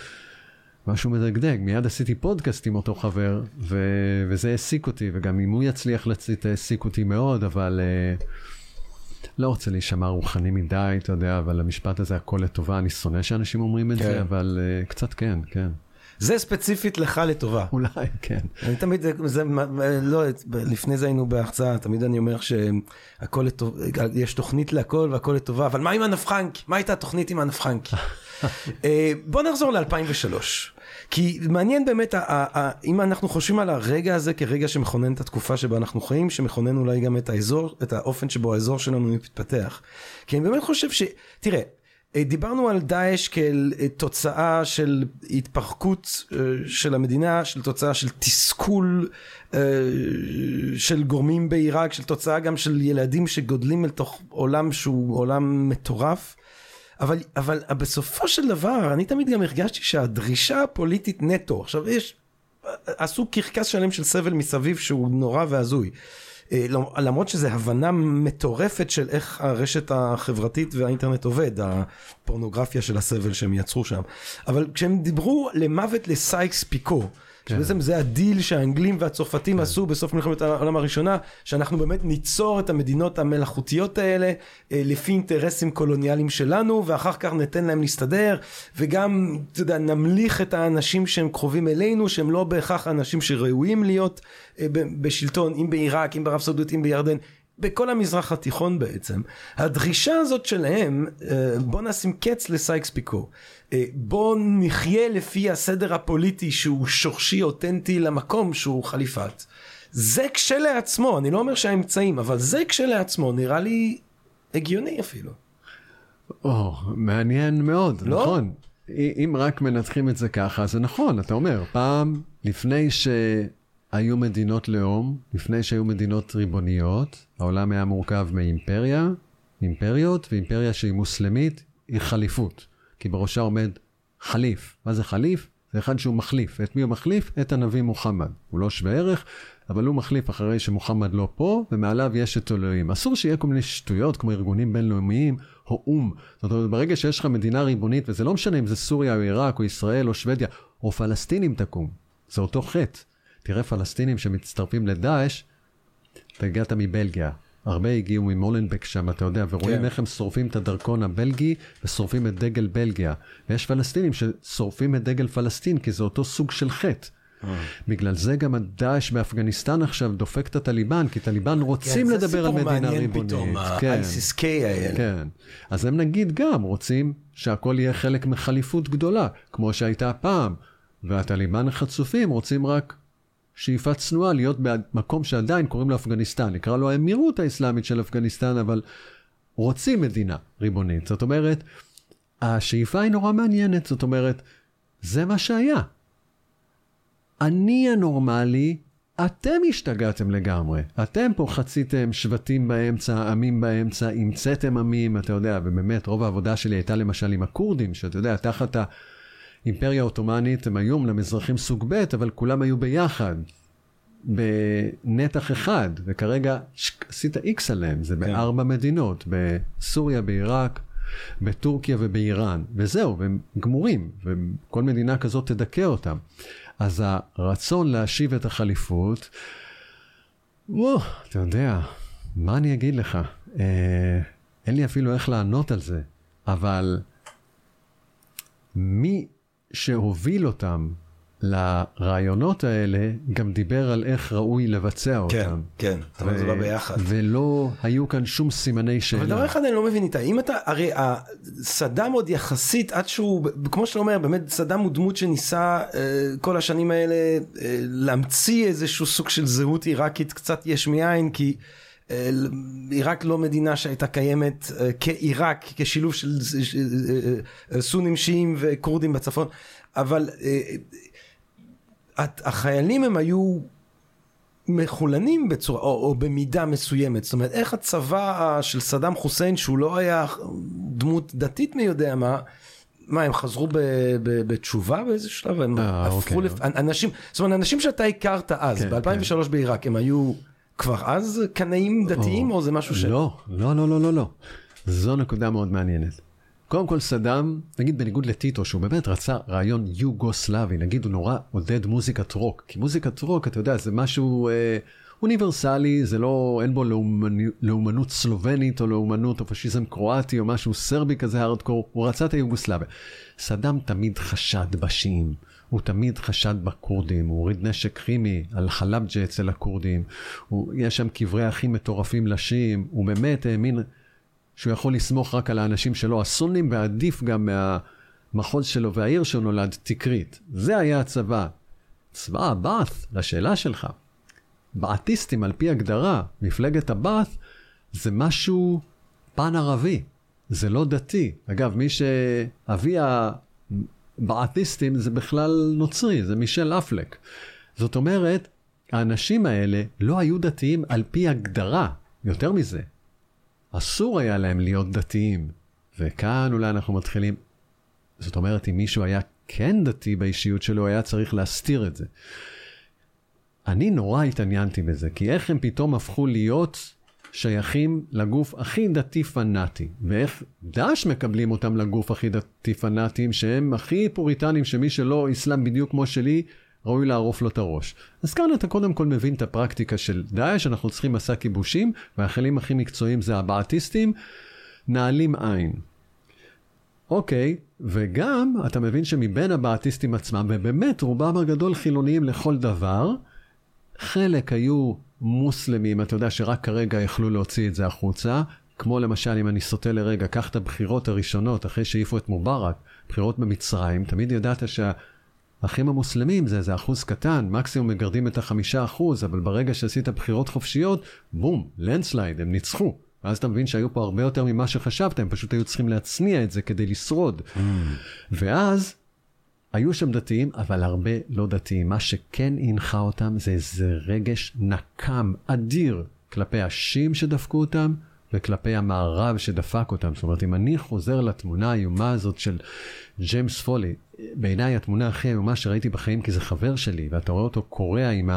משהו מדגדג. מיד עשיתי פודקאסט עם אותו חבר, ו, וזה העסיק אותי, וגם אם הוא יצליח לצאת, העסיק אותי מאוד, אבל uh, לא רוצה להישמע רוחני מדי, אתה יודע, אבל המשפט הזה, הכל לטובה, אני שונא שאנשים אומרים את כן. זה, אבל uh, קצת כן, כן. זה ספציפית לך לטובה. אולי, כן. אני תמיד, זה, לא, לפני זה היינו בהחצאה, תמיד אני אומר שהכל לטוב, יש תוכנית להכל והכל לטובה, אבל מה עם הנפחנק? מה הייתה התוכנית עם הנפחנק? אה, בוא נחזור ל-2003. כי מעניין באמת, אם אנחנו חושבים על הרגע הזה כרגע שמכונן את התקופה שבה אנחנו חיים, שמכונן אולי גם את האזור, את האופן שבו האזור שלנו מתפתח. כי אני באמת חושב ש... תראה, אה, דיברנו על דאעש כאל אה, תוצאה של התפרקות אה, של המדינה, של תוצאה של תסכול של גורמים בעיראק, של תוצאה גם של ילדים שגודלים אל תוך עולם שהוא עולם מטורף. אבל, אבל בסופו של דבר, אני תמיד גם הרגשתי שהדרישה הפוליטית נטו, עכשיו יש, עשו קרקס שלם של סבל מסביב שהוא נורא והזוי. אה, למרות שזו הבנה מטורפת של איך הרשת החברתית והאינטרנט עובד, הפורנוגרפיה של הסבל שהם יצרו שם. אבל כשהם דיברו למוות לסייקס פיקו, כן. שבעצם זה הדיל שהאנגלים והצרפתים עשו בסוף מלחמת העולם הראשונה, שאנחנו באמת ניצור את המדינות המלאכותיות האלה אה, לפי אינטרסים קולוניאליים שלנו, ואחר כך ניתן להם להסתדר, וגם, אתה יודע, נמליך את האנשים שהם קרובים אלינו, שהם לא בהכרח האנשים שראויים להיות אה, בשלטון, אם בעיראק, אם בערב סעודית, אם בירדן. בכל המזרח התיכון בעצם. הדרישה הזאת שלהם, אה, בוא נשים קץ לסייקס פיקו. אה, בוא נחיה לפי הסדר הפוליטי שהוא שורשי אותנטי למקום שהוא חליפת. זה כשלעצמו, אני לא אומר שהאמצעים, אבל זה כשלעצמו נראה לי הגיוני אפילו. או, מעניין מאוד, לא? נכון. אם רק מנתחים את זה ככה, זה נכון, אתה אומר, פעם, לפני שהיו מדינות לאום, לפני שהיו מדינות ריבוניות, העולם היה מורכב מאימפריה, אימפריות, ואימפריה שהיא מוסלמית, היא חליפות. כי בראשה עומד חליף. מה זה חליף? זה אחד שהוא מחליף. את מי הוא מחליף? את הנביא מוחמד. הוא לא שווה ערך, אבל הוא מחליף אחרי שמוחמד לא פה, ומעליו יש את אלוהים. אסור שיהיה כל מיני שטויות כמו ארגונים בינלאומיים או או"ם. זאת אומרת, ברגע שיש לך מדינה ריבונית, וזה לא משנה אם זה סוריה או עיראק או ישראל או שוודיה, או פלסטינים תקום, זה אותו חטא. תראה פלסטינים שמצטרפים לדאעש, אתה הגעת מבלגיה. הרבה הגיעו ממולנבק שם, אתה יודע, ורואים כן. איך הם שורפים את הדרכון הבלגי ושורפים את דגל בלגיה. ויש פלסטינים ששורפים את דגל פלסטין, כי זה אותו סוג של חטא. בגלל זה גם הדאעש באפגניסטן עכשיו דופק את הטליבן, כי טליבן רוצים כן, לדבר על מדינה ריבונית. זה סיפור מעניין פתאום, כן, ה-ISIS-K האלה. כן. אז הם נגיד גם רוצים שהכל יהיה חלק מחליפות גדולה, כמו שהייתה פעם. והטליבן החצופים רוצים רק שאיפה צנועה להיות במקום שעדיין קוראים לו אפגניסטן. נקרא לו האמירות האסלאמית של אפגניסטן, אבל רוצים מדינה ריבונית. זאת אומרת, השאיפה היא נורא מעניינת. זאת אומרת, זה מה שהיה. אני הנורמלי, אתם השתגעתם לגמרי. אתם פה חציתם שבטים באמצע, עמים באמצע, המצאתם עמים, אתה יודע, ובאמת רוב העבודה שלי הייתה למשל עם הכורדים, שאתה יודע, תחת האימפריה העות'מאנית הם היו אמנם אזרחים סוג ב', אבל כולם היו ביחד. בנתח אחד, וכרגע עשית איקס עליהם, זה בארבע מדינות, בסוריה, בעיראק, בטורקיה ובאיראן, וזהו, והם גמורים, וכל מדינה כזאת תדכא אותם. אז הרצון להשיב את החליפות, וואו, אתה יודע, מה אני אגיד לך? אה, אין לי אפילו איך לענות על זה, אבל מי שהוביל אותם לרעיונות האלה גם דיבר על איך ראוי לבצע אותם. כן, כן, אבל זה בא ביחד. ולא היו כאן שום סימני שאלה. אבל דבר אחד אני לא מבין איתה, אם אתה, הרי סדאם עוד יחסית עד שהוא, כמו שאתה אומר, באמת סדאם הוא דמות שניסה אה, כל השנים האלה אה, להמציא איזשהו סוג של זהות עיראקית קצת יש מאין, כי... אה, עיראק לא מדינה שהייתה קיימת כעיראק, כשילוב של סונים שיעים וכורדים בצפון, אבל החיילים הם היו מחולנים בצורה, או, או במידה מסוימת, זאת אומרת איך הצבא של סדאם חוסיין שהוא לא היה דמות דתית מי יודע מה, מה הם חזרו ב, ב, בתשובה באיזה שלב, הם 아, אה, הפכו, אוקיי. לפ... אנשים, זאת אומרת אנשים שאתה הכרת אז, כן, ב-2003 כן. בעיראק, הם היו כבר אז קנאים דתיים או, או זה משהו ש... לא, לא, לא, לא, לא, לא, זו נקודה מאוד מעניינת. קודם כל סדאם, נגיד בניגוד לטיטו, שהוא באמת רצה רעיון יוגוסלבי, נגיד הוא נורא עודד מוזיקת רוק, כי מוזיקת רוק, אתה יודע, זה משהו אה, אוניברסלי, זה לא, אין בו לאומני, לאומנות סלובנית או לאומנות או פשיזם קרואטי או משהו סרבי כזה הארדקור, הוא רצה את היוגוסלביה. סדאם תמיד חשד בשיעים. הוא תמיד חשד בכורדים, הוא הוריד נשק כימי על חלבג'ה אצל הכורדים, הוא, יש שם קברי אחים מטורפים לשיעים, הוא באמת האמין שהוא יכול לסמוך רק על האנשים שלו, הסונים, ועדיף גם מהמחוז שלו והעיר שהוא נולד, תקרית. זה היה הצבא. צבא הבאת', לשאלה שלך. באתיסטים, על פי הגדרה, מפלגת הבאת', זה משהו פן ערבי, זה לא דתי. אגב, מי שאבי הבאתיסטים זה בכלל נוצרי, זה מישל אפלק. זאת אומרת, האנשים האלה לא היו דתיים על פי הגדרה. יותר מזה, אסור היה להם להיות דתיים. וכאן אולי אנחנו מתחילים, זאת אומרת, אם מישהו היה כן דתי באישיות שלו, היה צריך להסתיר את זה. אני נורא התעניינתי בזה, כי איך הם פתאום הפכו להיות שייכים לגוף הכי דתי פנאטי, ואיך דאעש מקבלים אותם לגוף הכי דתי פנאטים, שהם הכי פוריטנים, שמי שלא אסלאם בדיוק כמו שלי, ראוי לערוף לו את הראש. אז כאן אתה קודם כל מבין את הפרקטיקה של דאעש, אנחנו צריכים מסע כיבושים, והחיילים הכי מקצועיים זה הבעתיסטים, נעלים עין. אוקיי, וגם אתה מבין שמבין הבעתיסטים עצמם, ובאמת רובם הגדול חילוניים לכל דבר, חלק היו מוסלמים, אתה יודע שרק כרגע יכלו להוציא את זה החוצה, כמו למשל, אם אני סוטה לרגע, קח את הבחירות הראשונות אחרי שהעיפו את מובארק, בחירות במצרים, תמיד ידעת שה... האחים המוסלמים זה איזה אחוז קטן, מקסימום מגרדים את החמישה אחוז, אבל ברגע שעשית בחירות חופשיות, בום, לנדסלייד, הם ניצחו. ואז אתה מבין שהיו פה הרבה יותר ממה שחשבת, הם פשוט היו צריכים להצניע את זה כדי לשרוד. Mm. ואז היו שם דתיים, אבל הרבה לא דתיים. מה שכן הנחה אותם זה איזה רגש נקם אדיר כלפי השיעים שדפקו אותם, וכלפי המערב שדפק אותם. זאת אומרת, אם אני חוזר לתמונה האיומה הזאת של ג'יימס פולי, בעיניי התמונה הכי איומה שראיתי בחיים, כי זה חבר שלי, ואתה רואה אותו קורע עם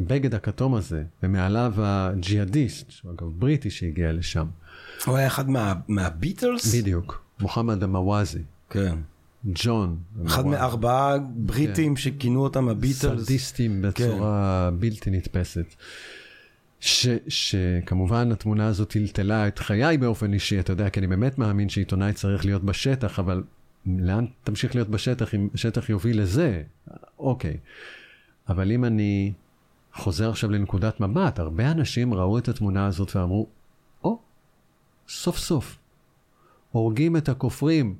הבגד הכתום הזה, ומעליו הג'יהאדיסט, שהוא אגב בריטי שהגיע לשם. הוא היה אחד מה, מהביטלס? בדיוק, מוחמד המוואזי. כן. ג'ון. אחד מארבעה בריטים כן. שכינו אותם הביטלס. סדיסטים בצורה כן. בלתי נתפסת. ש, שכמובן התמונה הזאת טלטלה את חיי באופן אישי, אתה יודע, כי אני באמת מאמין שעיתונאי צריך להיות בשטח, אבל לאן תמשיך להיות בשטח אם השטח יוביל לזה? אוקיי. אבל אם אני חוזר עכשיו לנקודת מבט, הרבה אנשים ראו את התמונה הזאת ואמרו, או, oh, סוף סוף, הורגים את הכופרים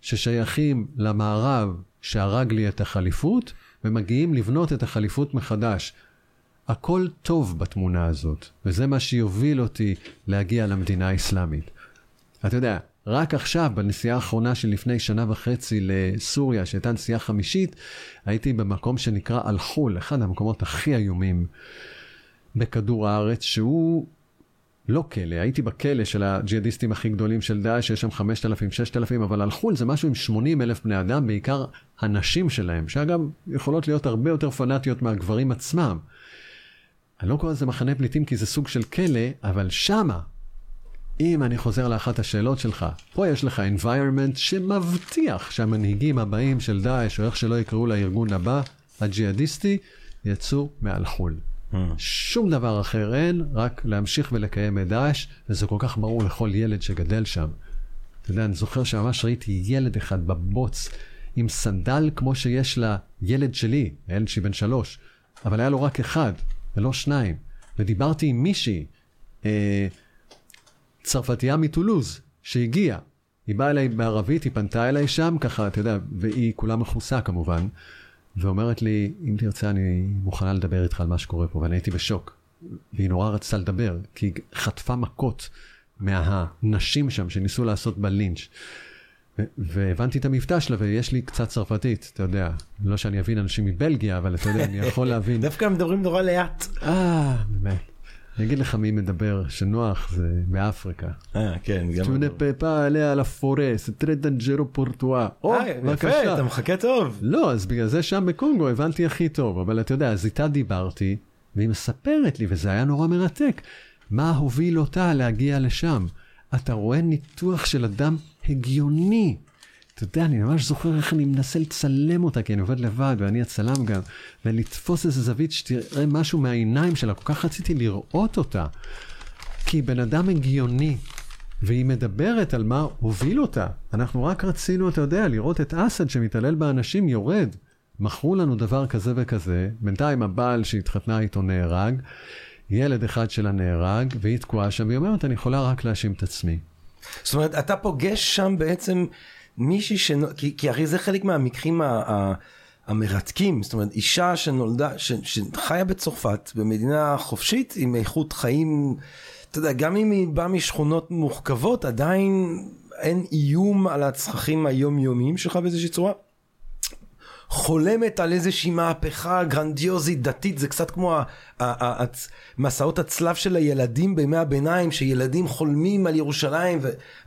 ששייכים למערב שהרג לי את החליפות, ומגיעים לבנות את החליפות מחדש. הכל טוב בתמונה הזאת, וזה מה שיוביל אותי להגיע למדינה האסלאמית. אתה יודע, רק עכשיו, בנסיעה האחרונה של לפני שנה וחצי לסוריה, שהייתה נסיעה חמישית, הייתי במקום שנקרא אל-חול, אחד המקומות הכי איומים בכדור הארץ, שהוא לא כלא, הייתי בכלא של הג'יהאדיסטים הכי גדולים של דאעש, שיש שם 5,000, 6,000, אבל אל-חול זה משהו עם 80 אלף בני אדם, בעיקר הנשים שלהם, שאגב, יכולות להיות הרבה יותר פנאטיות מהגברים עצמם. אני לא קורא לזה מחנה פליטים כי זה סוג של כלא, אבל שמה, אם אני חוזר לאחת השאלות שלך, פה יש לך environment שמבטיח שהמנהיגים הבאים של דאעש, או איך שלא יקראו לארגון הבא, הג'יהאדיסטי, יצאו מעל חו"ל. שום דבר אחר אין, רק להמשיך ולקיים את דאעש, וזה כל כך ברור לכל ילד שגדל שם. אתה יודע, אני זוכר שממש ראיתי ילד אחד בבוץ עם סנדל כמו שיש לילד שלי, הילד שלי בן שלוש, אבל היה לו רק אחד, ולא שניים. ודיברתי עם מישהי, אה, צרפתייה מטולוז, שהגיעה. היא באה אליי בערבית, היא פנתה אליי שם, ככה, אתה יודע, והיא כולה מכוסה כמובן, ואומרת לי, אם תרצה, אני מוכנה לדבר איתך על מה שקורה פה, ואני הייתי בשוק. והיא נורא רצתה לדבר, כי היא חטפה מכות מהנשים שם שניסו לעשות בה לינץ'. והבנתי את המבטא שלה, ויש לי קצת צרפתית, אתה יודע. לא שאני אבין אנשים מבלגיה, אבל אתה יודע, אני יכול להבין. דווקא מדברים נורא לאט. אה, באמת. אני אגיד לך מי מדבר, שנוח, זה מאפריקה. אה, כן, גם... Forêt, c'est très dangereux pour toi. או, אה, יפה, בבקשה. אתה מחכה טוב. לא, אז בגלל זה שם בקונגו הבנתי הכי טוב, אבל אתה יודע, אז איתה דיברתי, והיא מספרת לי, וזה היה נורא מרתק, מה הוביל אותה להגיע לשם. אתה רואה ניתוח של אדם הגיוני. אתה יודע, אני ממש זוכר איך אני מנסה לצלם אותה, כי אני עובד לבד, ואני הצלם גם, ולתפוס איזה זווית שתראה משהו מהעיניים שלה, כל כך רציתי לראות אותה. כי בן אדם הגיוני, והיא מדברת על מה הוביל אותה. אנחנו רק רצינו, אתה יודע, לראות את אסד שמתעלל באנשים יורד. מכרו לנו דבר כזה וכזה, בינתיים הבעל שהתחתנה איתו נהרג, ילד אחד שלה נהרג, והיא תקועה שם, והיא אומרת, אני יכולה רק להאשים את עצמי. זאת אומרת, אתה פוגש שם בעצם מישהי ש... כי, כי הרי זה חלק מהמקרים ה... ה... המרתקים, זאת אומרת, אישה שנולדה, ש... שחיה בצרפת, במדינה חופשית, עם איכות חיים, אתה יודע, גם אם היא באה משכונות מורכבות, עדיין אין איום על הצרכים היומיומיים שלך באיזושהי צורה. חולמת על איזושהי מהפכה גרנדיוזית דתית, זה קצת כמו מסעות הצלב של הילדים בימי הביניים, שילדים חולמים על ירושלים,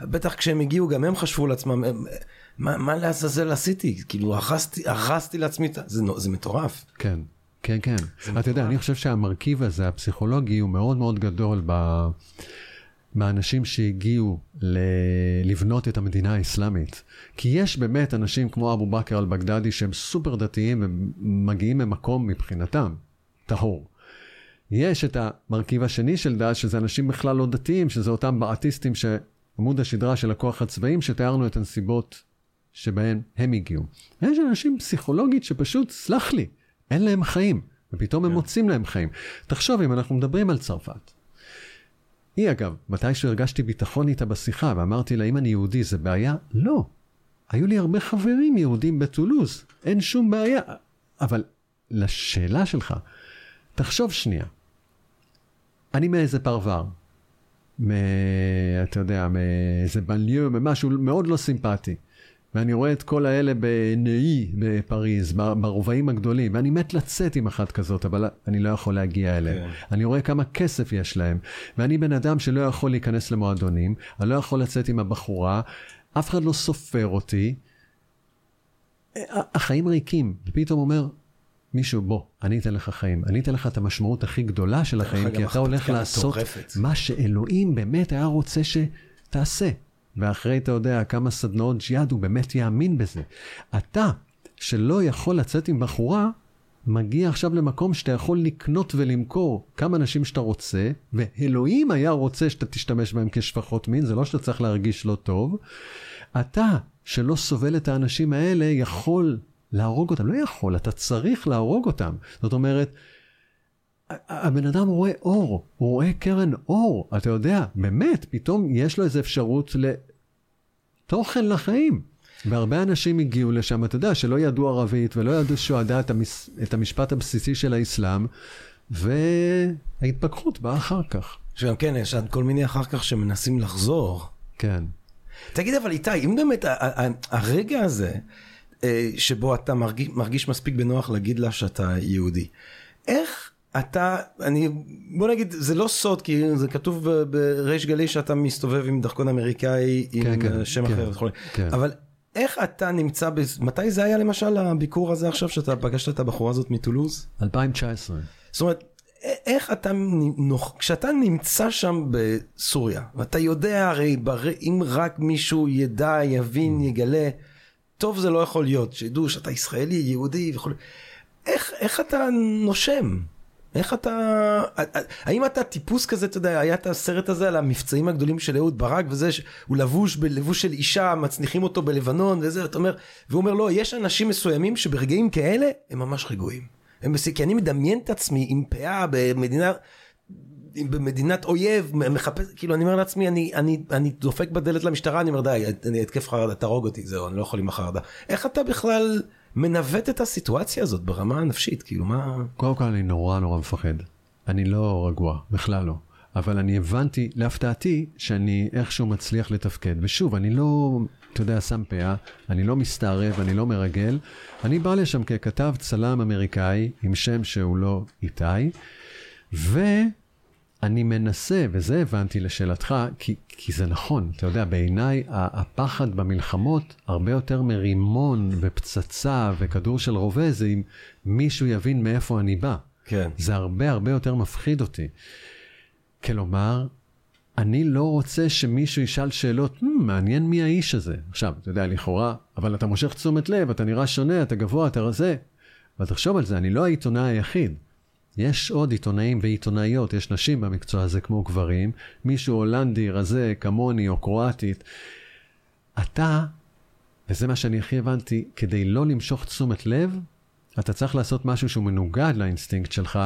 ובטח כשהם הגיעו גם הם חשבו לעצמם, הם, מה, מה לעזאזל עשיתי? כאילו הרסתי, הרסתי לעצמי, זה, זה מטורף. כן, כן, כן. אתה יודע, אני חושב שהמרכיב הזה, הפסיכולוגי, הוא מאוד מאוד גדול ב... מהאנשים שהגיעו ל... לבנות את המדינה האסלאמית. כי יש באמת אנשים כמו אבו בכר אל-בגדדי שהם סופר דתיים ומגיעים ממקום מבחינתם טהור. יש את המרכיב השני של דת, שזה אנשים בכלל לא דתיים, שזה אותם בעטיסטים שעמוד השדרה של הכוח הצבאים, שתיארנו את הנסיבות שבהן הם הגיעו. יש אנשים פסיכולוגית שפשוט, סלח לי, אין להם חיים, ופתאום הם מוצאים להם חיים. תחשוב, אם אנחנו מדברים על צרפת. היא אגב, מתישהו הרגשתי ביטחון איתה בשיחה, ואמרתי לה, אם אני יהודי זה בעיה? לא. היו לי הרבה חברים יהודים בטולוז, אין שום בעיה. אבל לשאלה שלך, תחשוב שנייה. אני מאיזה פרבר, מ... אתה יודע, מאיזה בנליו, ממשהו מאוד לא סימפטי. ואני רואה את כל האלה בנאי בפריז, ברובעים הגדולים, ואני מת לצאת עם אחת כזאת, אבל אני לא יכול להגיע אליהם. כן. אני רואה כמה כסף יש להם, ואני בן אדם שלא יכול להיכנס למועדונים, אני לא יכול לצאת עם הבחורה, אף אחד לא סופר אותי. החיים ריקים, ופתאום אומר, מישהו, בוא, אני אתן לך חיים. אני אתן לך את המשמעות הכי גדולה של החיים, כי אתה הולך לעשות. מה שאלוהים באמת היה רוצה שתעשה. ואחרי, אתה יודע, כמה סדנאות ג'יהאד, הוא באמת יאמין בזה. אתה, שלא יכול לצאת עם בחורה, מגיע עכשיו למקום שאתה יכול לקנות ולמכור כמה אנשים שאתה רוצה, ואלוהים היה רוצה שאתה תשתמש בהם כשפחות מין, זה לא שאתה צריך להרגיש לא טוב. אתה, שלא סובל את האנשים האלה, יכול להרוג אותם. לא יכול, אתה צריך להרוג אותם. זאת אומרת, הבן אדם רואה אור, הוא רואה קרן אור, אתה יודע, באמת, פתאום יש לו איזו אפשרות לתוכן לחיים. והרבה אנשים הגיעו לשם, אתה יודע, שלא ידעו ערבית ולא ידעו ידע את, המס... את המשפט הבסיסי של האסלאם, וההתפכחות באה אחר כך. שגם כן, יש עוד כל מיני אחר כך שמנסים לחזור. כן. תגיד, אבל איתי, אם באמת הרגע הזה, אה, שבו אתה מרגיש, מרגיש מספיק בנוח להגיד לה שאתה יהודי, איך אתה, אני, בוא נגיד, זה לא סוד, כי זה כתוב בריש גלי שאתה מסתובב עם דרכון אמריקאי, עם כן, כן, אה, שם כן, אחר וכו', כן. אבל איך אתה נמצא, בז- מתי זה היה למשל הביקור הזה עכשיו, שאתה פגשת את הבחורה הזאת מטולוז? 2019. זאת אומרת, איך אתה, נוח- כשאתה נמצא שם בסוריה, ואתה יודע הרי, בר- אם רק מישהו ידע, יבין, יגלה, טוב זה לא יכול להיות, שידעו שאתה ישראלי, יהודי וכו', איך, איך אתה נושם? איך אתה, האם אתה טיפוס כזה, אתה יודע, היה את הסרט הזה על המבצעים הגדולים של אהוד ברק וזה שהוא לבוש בלבוש של אישה, מצניחים אותו בלבנון וזה, אתה אומר, והוא אומר לא, יש אנשים מסוימים שברגעים כאלה הם ממש רגועים. הם, כי אני מדמיין את עצמי עם פאה במדינה, במדינת אויב, מחפש, כאילו אני אומר לעצמי, אני, אני, אני דופק בדלת למשטרה, אני אומר די, אני אתקף חרדה, תהרוג אותי, זהו, אני לא יכול עם החרדה. איך אתה בכלל... מנווט את הסיטואציה הזאת ברמה הנפשית, כאילו מה... קודם כל אני נורא נורא מפחד. אני לא רגוע, בכלל לא. אבל אני הבנתי, להפתעתי, שאני איכשהו מצליח לתפקד. ושוב, אני לא, אתה יודע, שם פאה, אני לא מסתערב, אני לא מרגל. אני בא לשם ככתב צלם אמריקאי עם שם שהוא לא איתי, ו... אני מנסה, וזה הבנתי לשאלתך, כי, כי זה נכון, אתה יודע, בעיניי הפחד במלחמות הרבה יותר מרימון ופצצה וכדור של רובה, זה אם מישהו יבין מאיפה אני בא. כן. זה הרבה הרבה יותר מפחיד אותי. כלומר, אני לא רוצה שמישהו ישאל שאלות, hmm, מעניין מי האיש הזה. עכשיו, אתה יודע, לכאורה, אבל אתה מושך תשומת לב, אתה נראה שונה, אתה גבוה, אתה רזה. אבל תחשוב על זה, אני לא העיתונאי היחיד. יש עוד עיתונאים ועיתונאיות, יש נשים במקצוע הזה כמו גברים, מישהו הולנדי, רזה, כמוני או קרואטית. אתה, וזה מה שאני הכי הבנתי, כדי לא למשוך תשומת לב, אתה צריך לעשות משהו שהוא מנוגד לאינסטינקט שלך.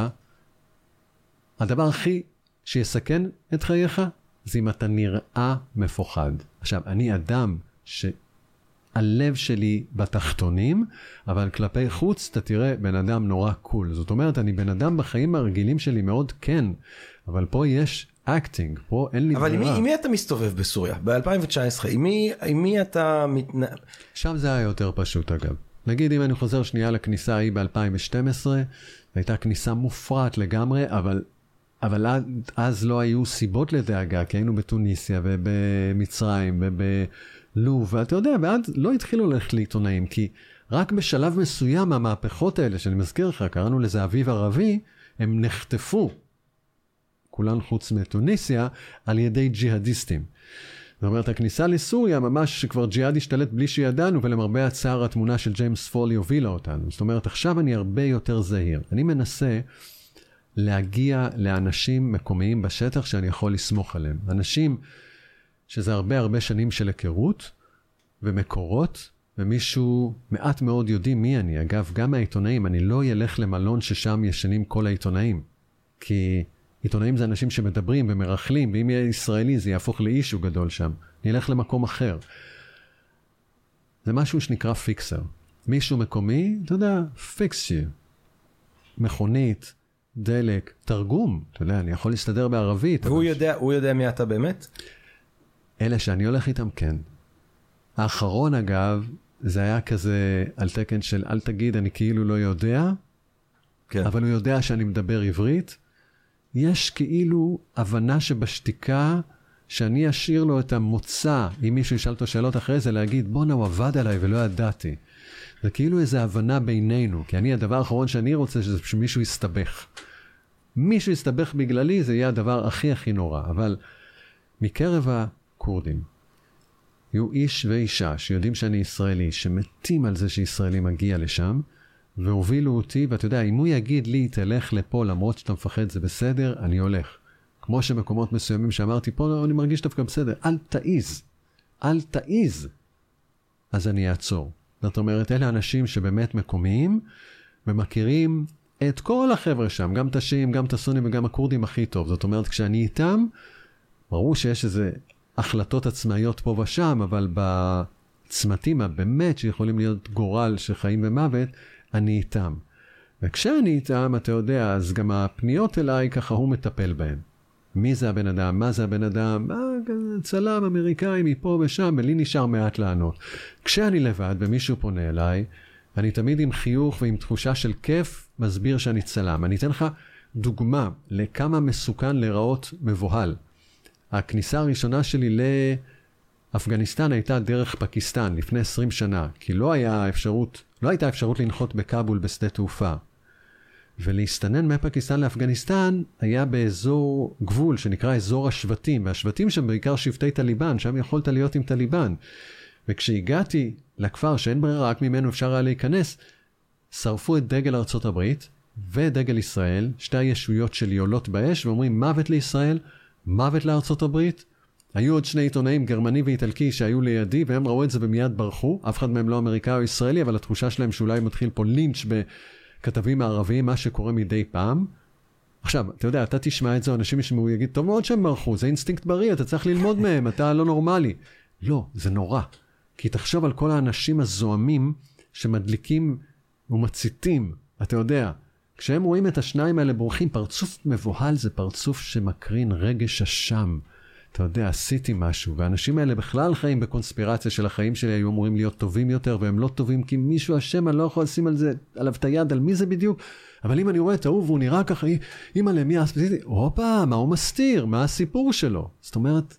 הדבר הכי שיסכן את חייך, זה אם אתה נראה מפוחד. עכשיו, אני אדם ש... הלב שלי בתחתונים, אבל כלפי חוץ אתה תראה בן אדם נורא cool. זאת אומרת, אני בן אדם בחיים הרגילים שלי מאוד כן, אבל פה יש acting, פה אין לי אבל ברירה. אבל עם מי אתה מסתובב בסוריה? ב-2019, עם עם מי אתה מתנ... שם זה היה יותר פשוט אגב. נגיד אם אני חוזר שנייה לכניסה ההיא ב-2012, הייתה כניסה מופרעת לגמרי, אבל, אבל אז לא היו סיבות לדאגה, כי היינו בתוניסיה ובמצרים וב... לוב, ואתה יודע, ואז לא התחילו ללכת לעיתונאים, כי רק בשלב מסוים המהפכות האלה, שאני מזכיר לך, קראנו לזה אביב ערבי, הם נחטפו, כולן חוץ מתוניסיה, על ידי ג'יהאדיסטים. זאת אומרת, הכניסה לסוריה, ממש שכבר ג'יהאד השתלט בלי שידענו, ולמרבה הצער התמונה של ג'יימס פולי הובילה אותנו. זאת אומרת, עכשיו אני הרבה יותר זהיר. אני מנסה להגיע לאנשים מקומיים בשטח שאני יכול לסמוך עליהם. אנשים שזה הרבה הרבה שנים של היכרות ומקורות, ומישהו, מעט מאוד יודעים מי אני. אגב, גם מהעיתונאים, אני לא אלך למלון ששם ישנים כל העיתונאים. כי עיתונאים זה אנשים שמדברים ומרכלים, ואם יהיה ישראלי זה יהפוך לאישו גדול שם. אני אלך למקום אחר. זה משהו שנקרא פיקסר. מישהו מקומי, אתה יודע, פיקס you. מכונית, דלק, תרגום, אתה יודע, אני יכול להסתדר בערבית. והוא אבל... יודע, הוא יודע מי אתה באמת? אלה שאני הולך איתם, כן. האחרון, אגב, זה היה כזה על תקן של אל תגיד, אני כאילו לא יודע, כן. אבל הוא יודע שאני מדבר עברית. יש כאילו הבנה שבשתיקה, שאני אשאיר לו את המוצא, אם מישהו ישאל אותו שאלות אחרי זה, להגיד, בואנה, הוא עבד עליי ולא ידעתי. זה כאילו איזו הבנה בינינו, כי אני, הדבר האחרון שאני רוצה, זה שמישהו יסתבך. מישהו יסתבך בגללי, זה יהיה הדבר הכי הכי נורא. אבל מקרב כורדים. יהיו איש ואישה שיודעים שאני ישראלי, שמתים על זה שישראלי מגיע לשם, והובילו אותי, ואתה יודע, אם הוא יגיד לי, תלך לפה למרות שאתה מפחד, זה בסדר, אני הולך. כמו שמקומות מסוימים שאמרתי, פה אני מרגיש דווקא בסדר, אל תעיז, אל תעיז. אז אני אעצור. זאת אומרת, אלה אנשים שבאמת מקומיים, ומכירים את כל החבר'ה שם, גם את השיעים, גם את הסונים וגם הכורדים הכי טוב. זאת אומרת, כשאני איתם, ברור שיש איזה החלטות עצמאיות פה ושם, אבל בצמתים הבאמת שיכולים להיות גורל של חיים ומוות, אני איתם. וכשאני איתם, אתה יודע, אז גם הפניות אליי, ככה הוא מטפל בהן. מי זה הבן אדם? מה זה הבן אדם? אה, צלם אמריקאי מפה ושם, ולי נשאר מעט לענות. כשאני לבד ומישהו פונה אליי, אני תמיד עם חיוך ועם תחושה של כיף מסביר שאני צלם. אני אתן לך דוגמה לכמה מסוכן להיראות מבוהל. הכניסה הראשונה שלי לאפגניסטן הייתה דרך פקיסטן לפני 20 שנה, כי לא, היה אפשרות, לא הייתה אפשרות לנחות בכאבול בשדה תעופה. ולהסתנן מפקיסטן לאפגניסטן היה באזור גבול שנקרא אזור השבטים, והשבטים שם בעיקר שבטי טליבן, שם יכולת להיות עם טליבן. וכשהגעתי לכפר שאין ברירה, רק ממנו אפשר היה להיכנס, שרפו את דגל ארצות הברית, ודגל ישראל, שתי הישויות שלי עולות באש ואומרים מוות לישראל, מוות לארצות הברית. היו עוד שני עיתונאים, גרמני ואיטלקי, שהיו לידי, והם ראו את זה ומיד ברחו. אף אחד מהם לא אמריקאי או ישראלי, אבל התחושה שלהם שאולי מתחיל פה לינץ' בכתבים הערביים, מה שקורה מדי פעם. עכשיו, אתה יודע, אתה תשמע את זה, אנשים ישמעו, יגיד, טוב מאוד שהם ברחו, זה אינסטינקט בריא, אתה צריך ללמוד מהם, אתה לא נורמלי. לא, זה נורא. כי תחשוב על כל האנשים הזועמים שמדליקים ומציתים, אתה יודע, כשהם רואים את השניים האלה בורחים, פרצוף מבוהל זה פרצוף שמקרין רגשי אשם. אתה יודע, עשיתי משהו, והאנשים האלה בכלל חיים בקונספירציה של החיים שלי היו אמורים להיות טובים יותר, והם לא טובים כי מישהו אשם, אני לא יכול לשים על זה, עליו את היד, על מי זה בדיוק? אבל אם אני רואה את ההוא והוא נראה ככה, אימא'לה, מי הספציפי? הופה, מה הוא מסתיר? מה הסיפור שלו? זאת אומרת,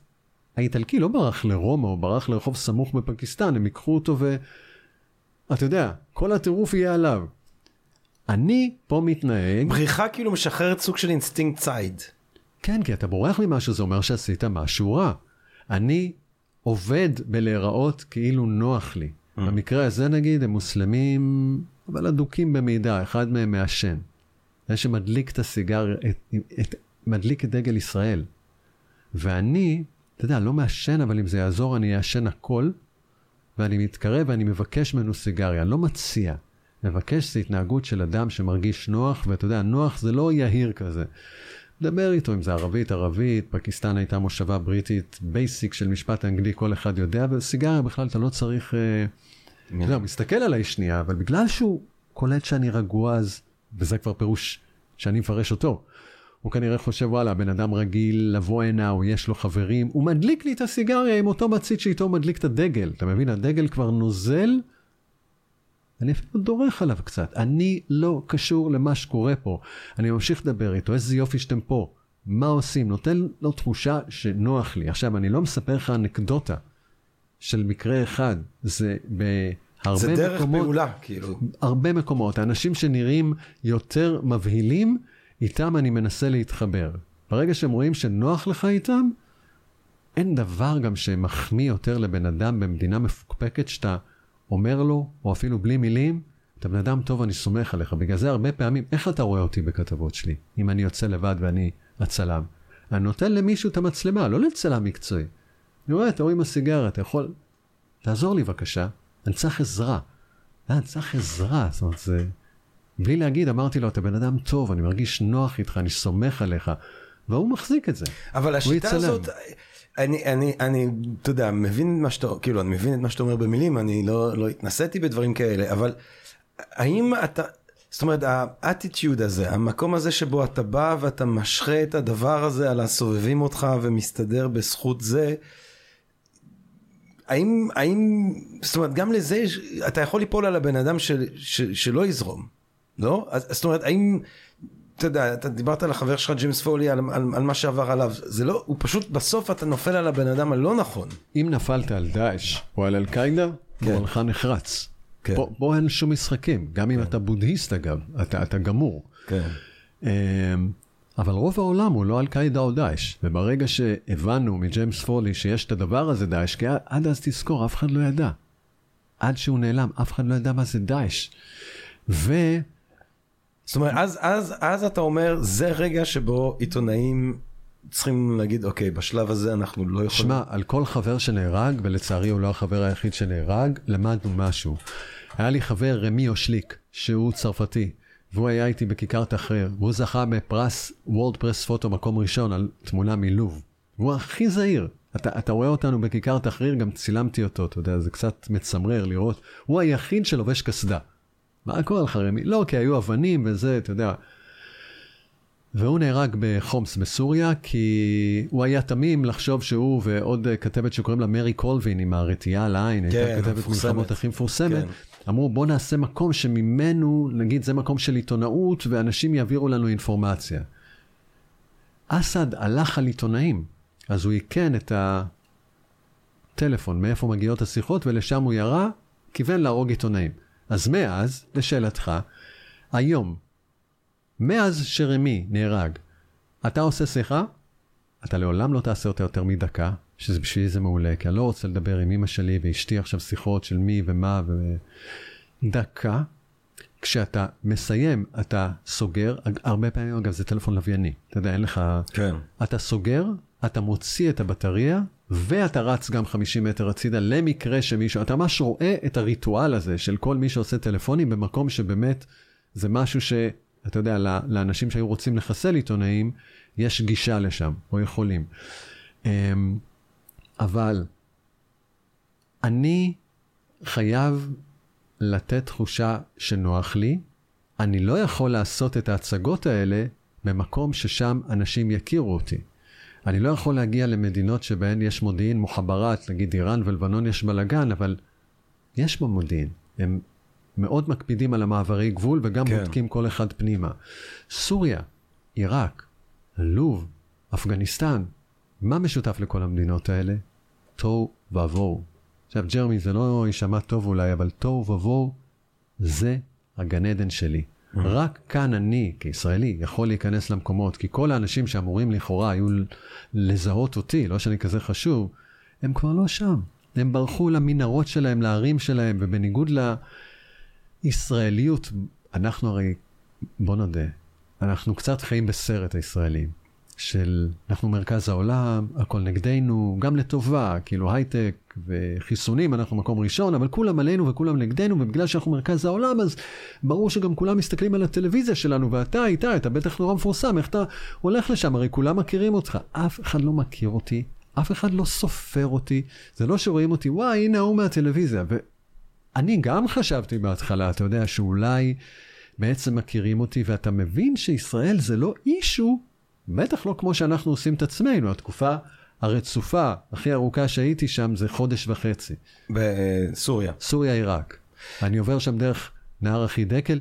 האיטלקי לא ברח לרומא, הוא ברח לרחוב סמוך בפקיסטן, הם ייקחו אותו ו... אתה יודע, כל הטירוף יהיה עליו. אני פה מתנהג... בריחה כאילו משחררת סוג של אינסטינקט ציד. כן, כי אתה בורח ממשהו, זה אומר שעשית משהו רע. אני עובד בלהיראות כאילו נוח לי. Mm. במקרה הזה נגיד, הם מוסלמים, אבל אדוקים במידה, אחד מהם מעשן. זה שמדליק את הסיגר, את, את, מדליק את דגל ישראל. ואני, אתה יודע, לא מעשן, אבל אם זה יעזור, אני אעשן הכל, ואני מתקרב ואני מבקש ממנו סיגריה, לא מציע. מבקש זה התנהגות של אדם שמרגיש נוח, ואתה יודע, נוח זה לא יהיר כזה. דבר איתו אם זה ערבית, ערבית, פקיסטן הייתה מושבה בריטית, basic של משפט אנגלי, כל אחד יודע, וסיגריה בכלל אתה לא צריך... אה, אתה יודע, הוא מסתכל עליי שנייה, אבל בגלל שהוא קולט שאני רגוע, אז, וזה כבר פירוש שאני מפרש אותו. הוא כנראה חושב, וואלה, בן אדם רגיל לבוא הנה, או יש לו חברים, הוא מדליק לי את הסיגריה עם אותו מצית שאיתו מדליק את הדגל. אתה מבין? הדגל כבר נוזל, אני אפילו דורך עליו קצת. אני לא קשור למה שקורה פה. אני ממשיך לדבר איתו, איזה יופי שאתם פה. מה עושים? נותן לו תחושה שנוח לי. עכשיו, אני לא מספר לך אנקדוטה של מקרה אחד. זה בהרבה זה דרך מקומות... פעולה, כאילו. הרבה מקומות. האנשים שנראים יותר מבהילים, איתם אני מנסה להתחבר. ברגע שהם רואים שנוח לך איתם, אין דבר גם שמחמיא יותר לבן אדם במדינה מפוקפקת שאתה אומר לו, או אפילו בלי מילים, אתה בן אדם טוב, אני סומך עליך. בגלל זה הרבה פעמים, איך אתה רואה אותי בכתבות שלי, אם אני יוצא לבד ואני הצלם? אני נותן למישהו את המצלמה, לא לצלם מקצועי. אני רואה, אתה רואה עם הסיגריה, אתה יכול... תעזור לי בבקשה, אני צריך עזרה. אני צריך עזרה, זאת אומרת, זה... בלי להגיד, אמרתי לו, אתה בן אדם טוב, אני מרגיש נוח איתך, אני סומך עליך. והוא מחזיק את זה. אבל השיטה הזאת, אני, אני, אני, אתה יודע, מבין מה שאתה, כאילו, אני מבין את מה שאתה אומר במילים, אני לא, לא התנסיתי בדברים כאלה, אבל האם אתה, זאת אומרת, האטיטיוד הזה, המקום הזה שבו אתה בא ואתה משחה את הדבר הזה על הסובבים אותך ומסתדר בזכות זה, האם, האם, זאת אומרת, גם לזה, אתה יכול ליפול על הבן אדם של, של, שלא יזרום, לא? אז, זאת אומרת, האם... אתה יודע, אתה דיברת על החבר שלך ג'ימס פולי, על, על, על מה שעבר עליו, זה לא, הוא פשוט, בסוף אתה נופל על הבן אדם הלא נכון. אם נפלת על דאעש או על אל-קאעידה, כן. גורלך נחרץ. כן. פה, פה אין שום משחקים, גם אם כן. אתה בודהיסט אגב, אתה, אתה גמור. כן. אמ, אבל רוב העולם הוא לא אל-קאעידה או דאעש, וברגע שהבנו מג'יימס פולי שיש את הדבר הזה דאעש, כי עד אז תזכור, אף אחד לא ידע. עד שהוא נעלם, אף אחד לא ידע מה זה דאעש. ו... זאת אומרת, אז, אז, אז אתה אומר, זה רגע שבו עיתונאים צריכים להגיד, אוקיי, בשלב הזה אנחנו לא יכולים... שמע, על כל חבר שנהרג, ולצערי הוא לא החבר היחיד שנהרג, למדנו משהו. היה לי חבר, רמי אושליק, שהוא צרפתי, והוא היה איתי בכיכר תחריר, והוא זכה בפרס וולד פרס פוטו מקום ראשון על תמונה מלוב. והוא הכי זהיר. אתה, אתה רואה אותנו בכיכר תחריר, גם צילמתי אותו, אתה יודע, זה קצת מצמרר לראות. הוא היחיד שלובש קסדה. מה קורה לך רמי? לא, כי היו אבנים וזה, אתה יודע. והוא נהרג בחומס בסוריה, כי הוא היה תמים לחשוב שהוא ועוד כתבת שקוראים לה מרי קולווין עם הרתיעה על העין, כן, הייתה כתבת מלחמות הכי מפורסמת. כן. אמרו בוא נעשה מקום שממנו, נגיד זה מקום של עיתונאות ואנשים יעבירו לנו אינפורמציה. אסד הלך על עיתונאים, אז הוא איכן את הטלפון, מאיפה מגיעות השיחות, ולשם הוא ירה, כיוון להרוג עיתונאים. אז מאז, לשאלתך, היום, מאז שרמי נהרג, אתה עושה שיחה, אתה לעולם לא תעשה אותה יותר מדקה, שזה בשבילי זה מעולה, כי אני לא רוצה לדבר עם אמא שלי ואשתי עכשיו שיחות של מי ומה ו... דקה. כשאתה מסיים, אתה סוגר, הרבה פעמים, אגב, זה טלפון לווייני, אתה יודע, אין לך... כן. אתה סוגר, אתה מוציא את הבטריה, ואתה רץ גם 50 מטר הצידה למקרה שמישהו, אתה ממש רואה את הריטואל הזה של כל מי שעושה טלפונים במקום שבאמת זה משהו שאתה יודע, לאנשים שהיו רוצים לחסל עיתונאים, יש גישה לשם, או יכולים. אמ, אבל אני חייב לתת תחושה שנוח לי. אני לא יכול לעשות את ההצגות האלה במקום ששם אנשים יכירו אותי. אני לא יכול להגיע למדינות שבהן יש מודיעין מוחברת, נגיד איראן ולבנון יש בלאגן, אבל יש בו מודיעין. הם מאוד מקפידים על המעברי גבול וגם כן. בודקים כל אחד פנימה. סוריה, עיראק, לוב, אפגניסטן, מה משותף לכל המדינות האלה? תוהו ובוהו. עכשיו, ג'רמי, זה לא יישמע טוב אולי, אבל תוהו ובוהו זה הגן עדן שלי. Mm-hmm. רק כאן אני, כישראלי, יכול להיכנס למקומות, כי כל האנשים שאמורים לכאורה היו לזהות אותי, לא שאני כזה חשוב, הם כבר לא שם. הם ברחו למנהרות שלהם, לערים שלהם, ובניגוד לישראליות, אנחנו הרי, בוא נודה, אנחנו קצת חיים בסרט הישראלים. של אנחנו מרכז העולם, הכל נגדנו, גם לטובה, כאילו הייטק וחיסונים, אנחנו מקום ראשון, אבל כולם עלינו וכולם נגדנו, ובגלל שאנחנו מרכז העולם, אז ברור שגם כולם מסתכלים על הטלוויזיה שלנו, ואתה איתה, אתה בטח נורא מפורסם, איך אתה הולך לשם, הרי כולם מכירים אותך. אף אחד לא מכיר אותי, אף אחד לא סופר אותי, זה לא שרואים אותי, וואי, הנה ההוא מהטלוויזיה. ואני גם חשבתי בהתחלה, אתה יודע, שאולי בעצם מכירים אותי, ואתה מבין שישראל זה לא issue בטח לא כמו שאנחנו עושים את עצמנו, התקופה הרצופה הכי ארוכה שהייתי שם זה חודש וחצי. בסוריה. סוריה-עיראק. אני עובר שם דרך נהר החידקל,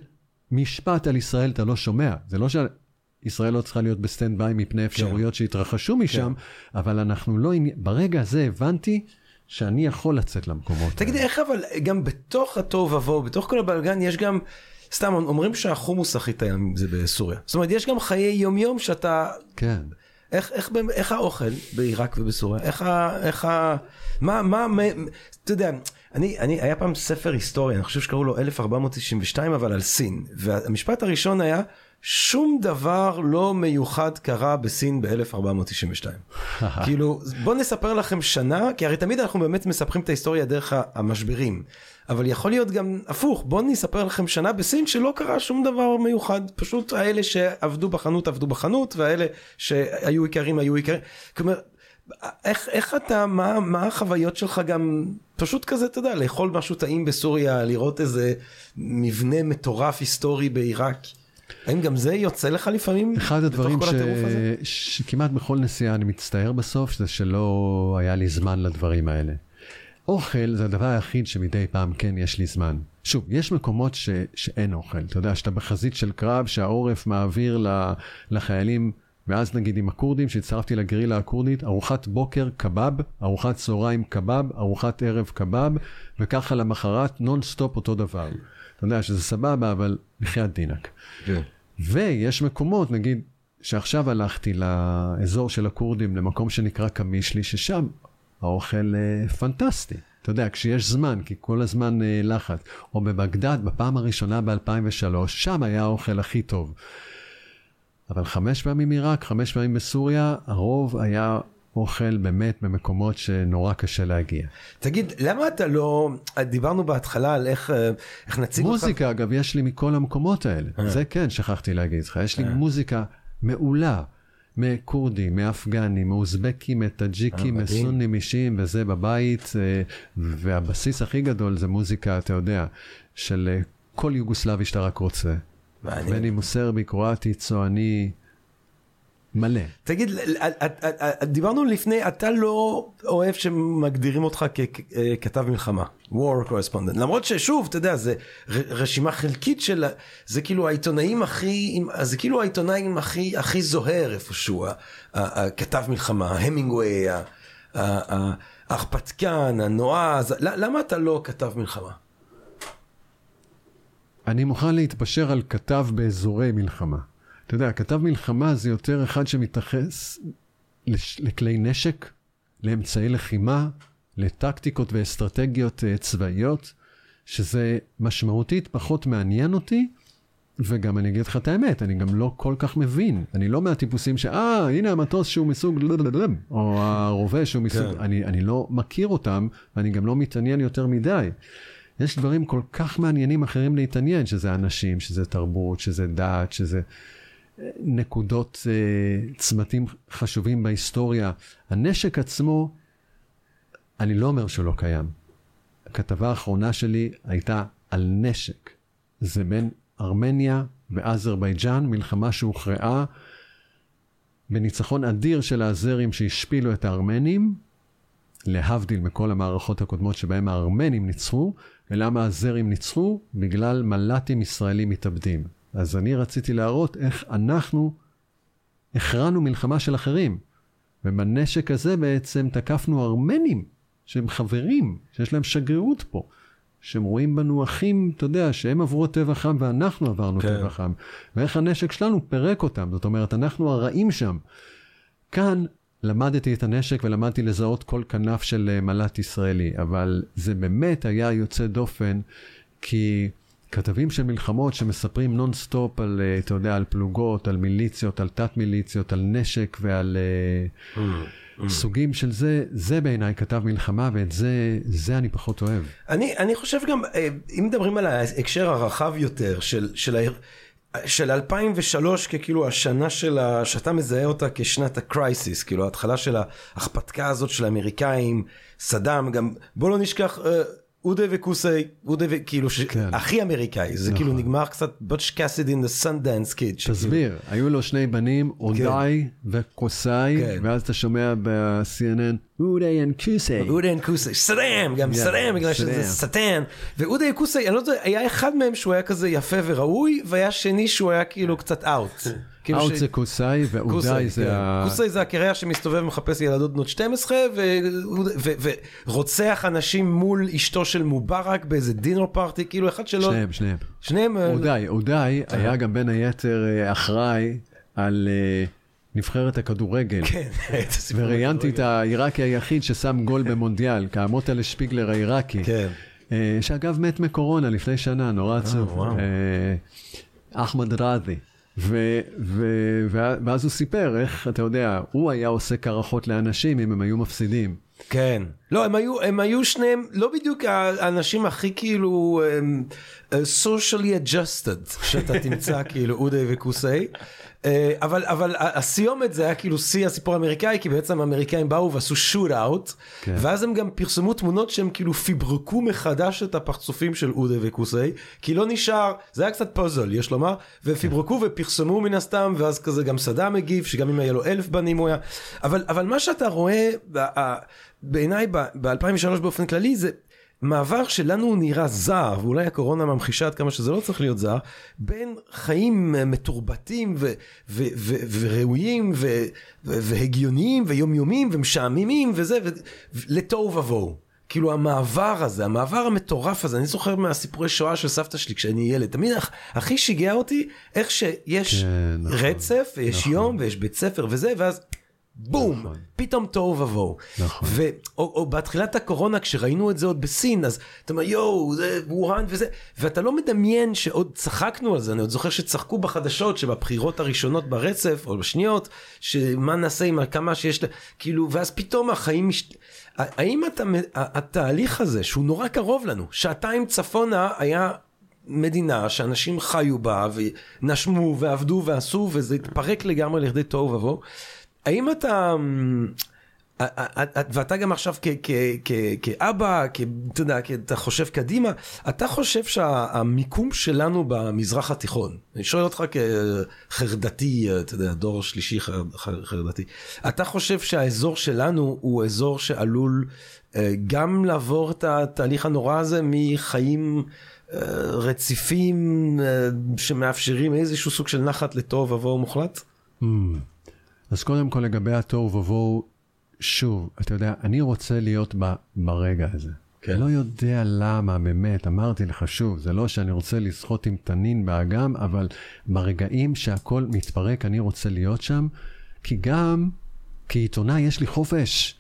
משפט על ישראל אתה לא שומע. זה לא שישראל לא צריכה להיות ב stand by מפני אפשרויות כן. שהתרחשו משם, כן. אבל אנחנו לא... ברגע הזה הבנתי שאני יכול לצאת למקומות תגיד, איך אבל גם בתוך התוהו ובוהו, בתוך כל הבלגן, יש גם... סתם אומרים שהחומוס הכי טעים זה בסוריה. זאת אומרת, יש גם חיי יומיום שאתה... כן. איך, איך, איך האוכל בעיראק ובסוריה? איך ה... איך ה... מה, מה, מה, אתה יודע, אני, אני, היה פעם ספר היסטוריה, אני חושב שקראו לו 1492, אבל על סין. והמשפט הראשון היה, שום דבר לא מיוחד קרה בסין ב-1492. כאילו, בוא נספר לכם שנה, כי הרי תמיד אנחנו באמת מספרים את ההיסטוריה דרך המשברים. אבל יכול להיות גם הפוך, בוא נספר לכם שנה בסין שלא קרה שום דבר מיוחד, פשוט האלה שעבדו בחנות עבדו בחנות, והאלה שהיו עיקרים היו עיקרים. כלומר, איך, איך אתה, מה, מה החוויות שלך גם, פשוט כזה, אתה יודע, לאכול משהו טעים בסוריה, לראות איזה מבנה מטורף היסטורי בעיראק. האם גם זה יוצא לך לפעמים? אחד הדברים ש... שכמעט בכל נסיעה אני מצטער בסוף, זה שלא היה לי זמן לדברים האלה. אוכל זה הדבר היחיד שמדי פעם כן יש לי זמן. שוב, יש מקומות ש... שאין אוכל. אתה יודע, שאתה בחזית של קרב שהעורף מעביר לחיילים, ואז נגיד עם הכורדים, שהצטרפתי לגרילה הכורדית, ארוחת בוקר קבב, ארוחת צהריים קבב, ארוחת ערב קבב, וככה למחרת נונסטופ אותו דבר. אתה יודע שזה סבבה, אבל בחייאת דינק. כן. ויש מקומות, נגיד, שעכשיו הלכתי לאזור של הכורדים, למקום שנקרא קמישלי, ששם האוכל אה, פנטסטי. אתה יודע, כשיש זמן, כי כל הזמן אה, לחץ. או בבגדד, בפעם הראשונה ב-2003, שם היה האוכל הכי טוב. אבל חמש פעמים עיראק, חמש פעמים בסוריה, הרוב היה אוכל באמת במקומות שנורא קשה להגיע. תגיד, למה אתה לא, דיברנו בהתחלה על איך, אה, איך נציג אותך... מוזיקה, אגב, יש לי מכל המקומות האלה. אה. זה כן, שכחתי להגיד לך. יש לי אה. מוזיקה מעולה. מכורדים, מאפגנים, מאוזבקים, מטאג'יקים, מסונים אישיים, וזה בבית, והבסיס הכי גדול זה מוזיקה, אתה יודע, של כל יוגוסלבי שאתה רק רוצה. בין אם הוא סרבי, קרואטי, צועני, מלא. תגיד, דיברנו לפני, אתה לא אוהב שמגדירים אותך ככתב מלחמה, war correspondent, למרות ששוב, אתה יודע, זה רשימה חלקית של, זה כאילו העיתונאים הכי, זה כאילו העיתונאים הכי, הכי זוהר איפשהו, הכתב מלחמה, המינגווי, ההרפתקן, הנועז, למה אתה לא כתב מלחמה? אני מוכן להתפשר על כתב באזורי מלחמה. אתה יודע, כתב מלחמה זה יותר אחד שמתייחס לכלי נשק, לאמצעי לחימה, לטקטיקות ואסטרטגיות uh, צבאיות, שזה משמעותית פחות מעניין אותי, וגם אני אגיד לך את האמת, אני גם לא כל כך מבין. אני לא מהטיפוסים ש... אה, הנה המטוס שהוא מסוג... או הרובה שהוא מסוג... כן. אני, אני לא מכיר אותם, ואני גם לא מתעניין יותר מדי. יש דברים כל כך מעניינים אחרים להתעניין, שזה אנשים, שזה תרבות, שזה דת, שזה אה, נקודות, אה, צמתים חשובים בהיסטוריה. הנשק עצמו, אני לא אומר שהוא לא קיים. הכתבה האחרונה שלי הייתה על נשק. זה בין ארמניה ואזרבייג'אן, מלחמה שהוכרעה בניצחון אדיר של האזרים שהשפילו את הארמנים, להבדיל מכל המערכות הקודמות שבהם הארמנים ניצחו, ולמה האזרים ניצחו? בגלל מל"טים ישראלים מתאבדים. אז אני רציתי להראות איך אנחנו הכרענו מלחמה של אחרים. ובנשק הזה בעצם תקפנו ארמנים, שהם חברים, שיש להם שגרירות פה. שהם רואים בנו אחים, אתה יודע, שהם עברו טבח עם ואנחנו עברנו כן. טבח עם. ואיך הנשק שלנו פירק אותם, זאת אומרת, אנחנו הרעים שם. כאן למדתי את הנשק ולמדתי לזהות כל כנף של אה, מל"ט ישראלי, אבל זה באמת היה יוצא דופן, כי כתבים של מלחמות שמספרים נונסטופ על, אה, אתה יודע, על פלוגות, על מיליציות, על תת מיליציות, על נשק ועל... אה, mm. Mm. סוגים של זה, זה בעיניי כתב מלחמה, ואת זה, זה אני פחות אוהב. אני, אני חושב גם, אה, אם מדברים על ההקשר הרחב יותר של, של, של 2003 ככאילו השנה של ה... שאתה מזהה אותה כשנת הקרייסיס, כאילו ההתחלה של ההכפתקה הזאת של האמריקאים, סדאם, גם בוא לא נשכח... אודה וקוסי, אודה וכאילו, כן. הכי אמריקאי, זה כאילו נכון. כאילו נגמר קצת בוטש קאסיד אין דה סנדנס קיד. תסביר, היו לו שני בנים, אודאי כן. וקוסי, כן. ואז אתה שומע ב-CNN, אודי וקוסי. אודי וקוסי, סדאם, גם סדאם, בגלל שזה סטן. ואודי וקוסי, אני לא יודע, היה אחד מהם שהוא היה כזה יפה וראוי, והיה שני שהוא היה כאילו קצת אאוט. כאילו אאוט זה קוסאי ואודאי זה כן. ה... קוסאי זה הקרע שמסתובב ומחפש ילדות בנות 12 ורוצח אנשים מול אשתו של מובארק באיזה דינר פארטי, כאילו אחד שלא... שניהם, שניהם. שניהם... אה, אודאי, אודאי היה גם בין היתר אה, אחראי על... אה, נבחרת הכדורגל. כן, וראיינתי את העיראקי היחיד ששם גול במונדיאל, כאמוטלה שפיגלר העיראקי. כן. שאגב מת מקורונה לפני שנה, נורא עצוב. אחמד ראדי. ו, ו, ואז הוא סיפר איך, אתה יודע, הוא היה עושה קרחות לאנשים אם הם היו מפסידים. כן. לא, הם היו, הם היו שניהם לא בדיוק האנשים הכי כאילו um, socially adjusted שאתה תמצא כאילו אודי וקוסי. אה, אבל אבל הסיומת זה היה כאילו שיא הסיפור האמריקאי כי בעצם האמריקאים באו ועשו שוט אאוט כן. ואז הם גם פרסמו תמונות שהם כאילו פיברקו מחדש את הפרצופים של אודה וקוסי כי לא נשאר זה היה קצת פוזל יש לומר ופיברקו כן. ופרסמו מן הסתם ואז כזה גם סדאם הגיב שגם אם היה לו אלף בנים הוא היה אבל אבל מה שאתה רואה בעיניי ב-2003 באופן כללי זה מעבר שלנו הוא נראה זר, ואולי הקורונה ממחישה עד כמה שזה לא צריך להיות זר, בין חיים מתורבתים ו- ו- ו- וראויים ו- והגיוניים ויומיומיים ומשעממים וזה, ו- לתוהו ובוהו. כאילו המעבר הזה, המעבר המטורף הזה, אני זוכר מהסיפורי שואה של סבתא שלי כשאני ילד, תמיד הכי שיגע אותי איך שיש כן, נכון, רצף ויש נכון. יום ויש בית ספר וזה, ואז בום, נכון. פתאום תוהו ובוהו. נכון. ו, או, או בתחילת הקורונה, כשראינו את זה עוד בסין, אז אתה אומר, יואו, זה ווהאן וזה, ואתה לא מדמיין שעוד צחקנו על זה, אני עוד זוכר שצחקו בחדשות שבבחירות הראשונות ברצף, או בשניות, שמה נעשה עם כמה שיש, כאילו, ואז פתאום החיים, מש... האם אתה, התהליך הזה, שהוא נורא קרוב לנו, שעתיים צפונה היה מדינה שאנשים חיו בה ונשמו ועבדו ועשו וזה התפרק לגמרי לכדי תוהו ובוהו. האם אתה... אה, אה, אה, ואתה גם עכשיו כאבא, אתה יודע, אתה חושב קדימה, אתה חושב שהמיקום שלנו במזרח התיכון, אני שואל אותך כחרדתי, אתה יודע, דור שלישי חרדתי, אתה חושב שהאזור שלנו הוא אזור שעלול גם לעבור את התהליך הנורא הזה מחיים רציפים שמאפשרים איזשהו סוג של נחת לתוהו ובוהו מוחלט? אז קודם כל לגבי התוהו ובוהו, שוב, אתה יודע, אני רוצה להיות ב, ברגע הזה. כן. לא יודע למה, באמת, אמרתי לך שוב, זה לא שאני רוצה לשחות עם תנין באגם, אבל ברגעים שהכל מתפרק, אני רוצה להיות שם, כי גם כעיתונאי יש לי חופש.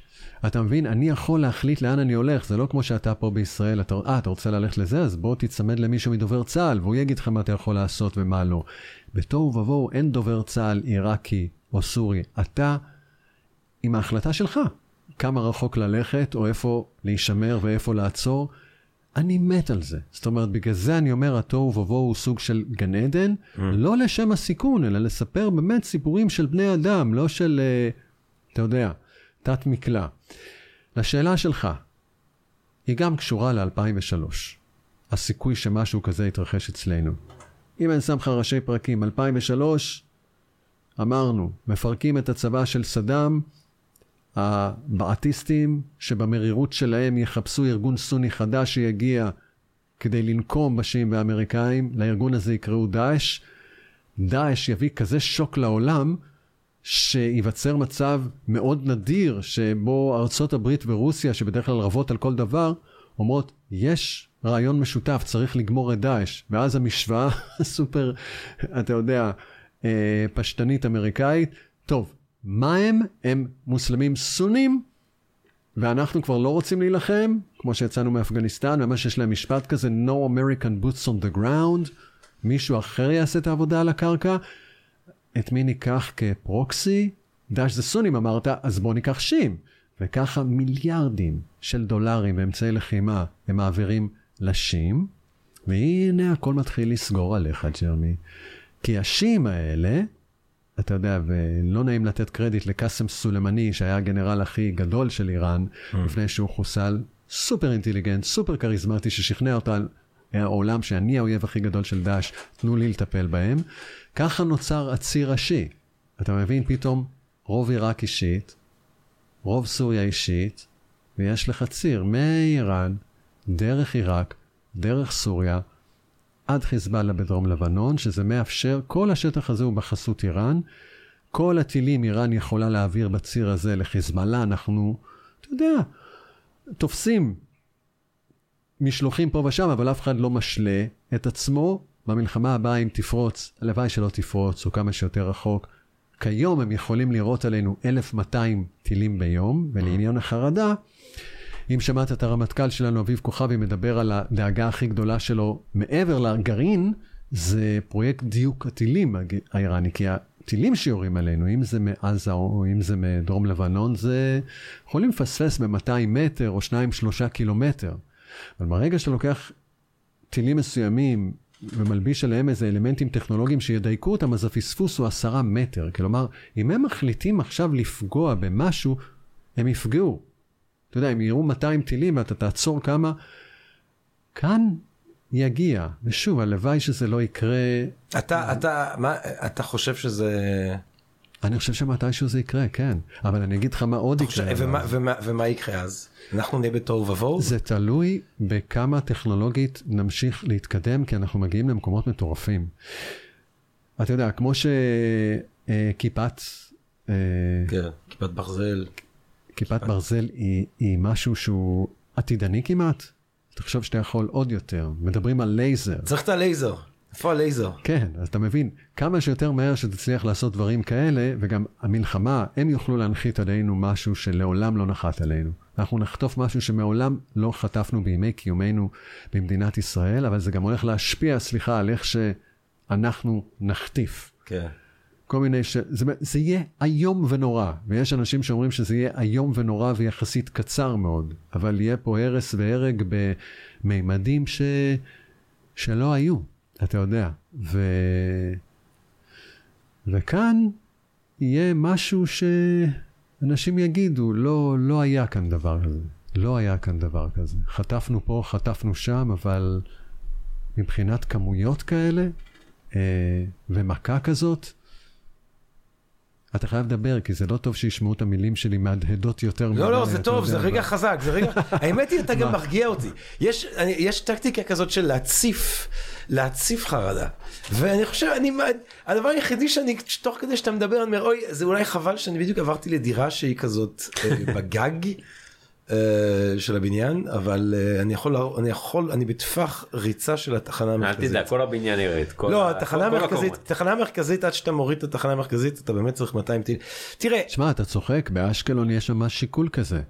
אתה מבין? אני יכול להחליט לאן אני הולך, זה לא כמו שאתה פה בישראל, אתה, אה, אתה רוצה ללכת לזה? אז בוא תיצמד למישהו מדובר צה"ל, והוא יגיד לך מה אתה יכול לעשות ומה לא. בתוהו ובוהו אין דובר צה"ל עיראקי או סורי. אתה, עם ההחלטה שלך, כמה רחוק ללכת, או איפה להישמר ואיפה לעצור, אני מת על זה. זאת אומרת, בגלל זה אני אומר, התוהו ובוהו הוא סוג של גן עדן, mm. לא לשם הסיכון, אלא לספר באמת סיפורים של בני אדם, לא של, uh, אתה יודע, תת מקלע. לשאלה שלך, היא גם קשורה ל-2003, הסיכוי שמשהו כזה יתרחש אצלנו. אם אני שם לך ראשי פרקים, 2003, אמרנו, מפרקים את הצבא של סדאם, הבעטיסטים שבמרירות שלהם יחפשו ארגון סוני חדש שיגיע כדי לנקום בשיעים והאמריקאים, לארגון הזה יקראו דאעש. דאעש יביא כזה שוק לעולם, שייווצר מצב מאוד נדיר שבו ארצות הברית ורוסיה, שבדרך כלל רבות על כל דבר, אומרות, יש רעיון משותף, צריך לגמור את דאעש. ואז המשוואה הסופר, אתה יודע, אה, פשטנית אמריקאית, טוב, מה הם? הם מוסלמים סונים, ואנחנו כבר לא רוצים להילחם, כמו שיצאנו מאפגניסטן, ממש יש להם משפט כזה, No American boots on the ground, מישהו אחר יעשה את העבודה על הקרקע. את מי ניקח כפרוקסי? דאעש זה סונים אמרת, אז בוא ניקח שים. וככה מיליארדים של דולרים באמצעי לחימה הם מעבירים לשים, והנה הכל מתחיל לסגור עליך, ג'רמי. כי השים האלה, אתה יודע, ולא נעים לתת קרדיט לקאסם סולימני, שהיה הגנרל הכי גדול של איראן, mm. לפני שהוא חוסל, סופר אינטליגנט, סופר כריזמטי, ששכנע אותה על העולם שאני האויב הכי גדול של דאעש, תנו לי לטפל בהם. ככה נוצר הציר ראשי. אתה מבין, פתאום רוב עיראק אישית, רוב סוריה אישית, ויש לך ציר מאיראן, דרך עיראק, דרך סוריה, עד חיזבאללה בדרום לבנון, שזה מאפשר, כל השטח הזה הוא בחסות איראן. כל הטילים איראן יכולה להעביר בציר הזה לחיזבאללה, אנחנו, אתה יודע, תופסים משלוחים פה ושם, אבל אף אחד לא משלה את עצמו במלחמה הבאה אם תפרוץ, הלוואי שלא תפרוץ, או כמה שיותר רחוק. כיום הם יכולים לירות עלינו 1,200 טילים ביום, ולעניין החרדה, אם שמעת את הרמטכ"ל שלנו, אביב כוכבי, מדבר על הדאגה הכי גדולה שלו מעבר לגרעין, זה פרויקט דיוק הטילים האיראני, כי הטילים שיורים עלינו, אם זה מעזה או אם זה מדרום לבנון, זה יכולים לפספס ב-200 מטר או 2-3 קילומטר. אבל ברגע שאתה לוקח טילים מסוימים ומלביש עליהם איזה אלמנטים טכנולוגיים שידייקו אותם, אז הפספוס הוא עשרה מטר. כלומר, אם הם מחליטים עכשיו לפגוע במשהו, הם יפגעו. אתה יודע, אם יראו 200 טילים ואתה תעצור כמה, כאן יגיע. ושוב, הלוואי שזה לא יקרה. אתה, אתה, מה, אתה חושב שזה... אני חושב שמתישהו זה יקרה, כן. אבל אני אגיד לך מה עוד יקרה. ומה, ומה, ומה יקרה אז? אנחנו נהיה בתוהו ובוהו? זה תלוי בכמה טכנולוגית נמשיך להתקדם, כי אנחנו מגיעים למקומות מטורפים. אתה יודע, כמו שכיפת... אה, כן, כיפת ברזל. כיפת ברזל היא, היא משהו שהוא עתידני כמעט. תחשוב שאתה יכול עוד יותר. מדברים על לייזר. צריך את הלייזר. איפה הלייזר? כן, אז אתה מבין, כמה שיותר מהר שתצליח לעשות דברים כאלה, וגם המלחמה, הם יוכלו להנחית עלינו משהו שלעולם לא נחת עלינו. אנחנו נחטוף משהו שמעולם לא חטפנו בימי קיומנו במדינת ישראל, אבל זה גם הולך להשפיע, סליחה, על איך שאנחנו נחטיף. כן. כל מיני, ש... זה, זה יהיה איום ונורא, ויש אנשים שאומרים שזה יהיה איום ונורא ויחסית קצר מאוד, אבל יהיה פה הרס והרג במימדים ש... שלא היו, אתה יודע. ו... וכאן יהיה משהו שאנשים יגידו, לא, לא היה כאן דבר כזה. לא היה כאן דבר כזה. חטפנו פה, חטפנו שם, אבל מבחינת כמויות כאלה, אה, ומכה כזאת, אתה חייב לדבר, כי זה לא טוב שישמעו את המילים שלי מהדהדות יותר. לא, לא, זה טוב, זה רגע חזק, זה רגע... האמת היא, אתה גם מרגיע אותי. יש, אני, יש טקטיקה כזאת של להציף, להציף חרדה. ואני חושב, אני, הדבר היחידי שאני, תוך כדי שאתה מדבר, אני אומר, אוי, זה אולי חבל שאני בדיוק עברתי לדירה שהיא כזאת אה, בגג. אה, של הבניין, אבל אה, אני יכול, אני יכול, אני בטווח ריצה של התחנה אל המרכזית. תדאג, כל הבניין ירד. כל לא, התחנה המרכזית. תחנה המרכזית, עד שאתה מוריד את התחנה המרכזית, אתה באמת צריך 200 טיל. תראה, שמע, אתה צוחק, באשקלון יש ממש שיקול כזה.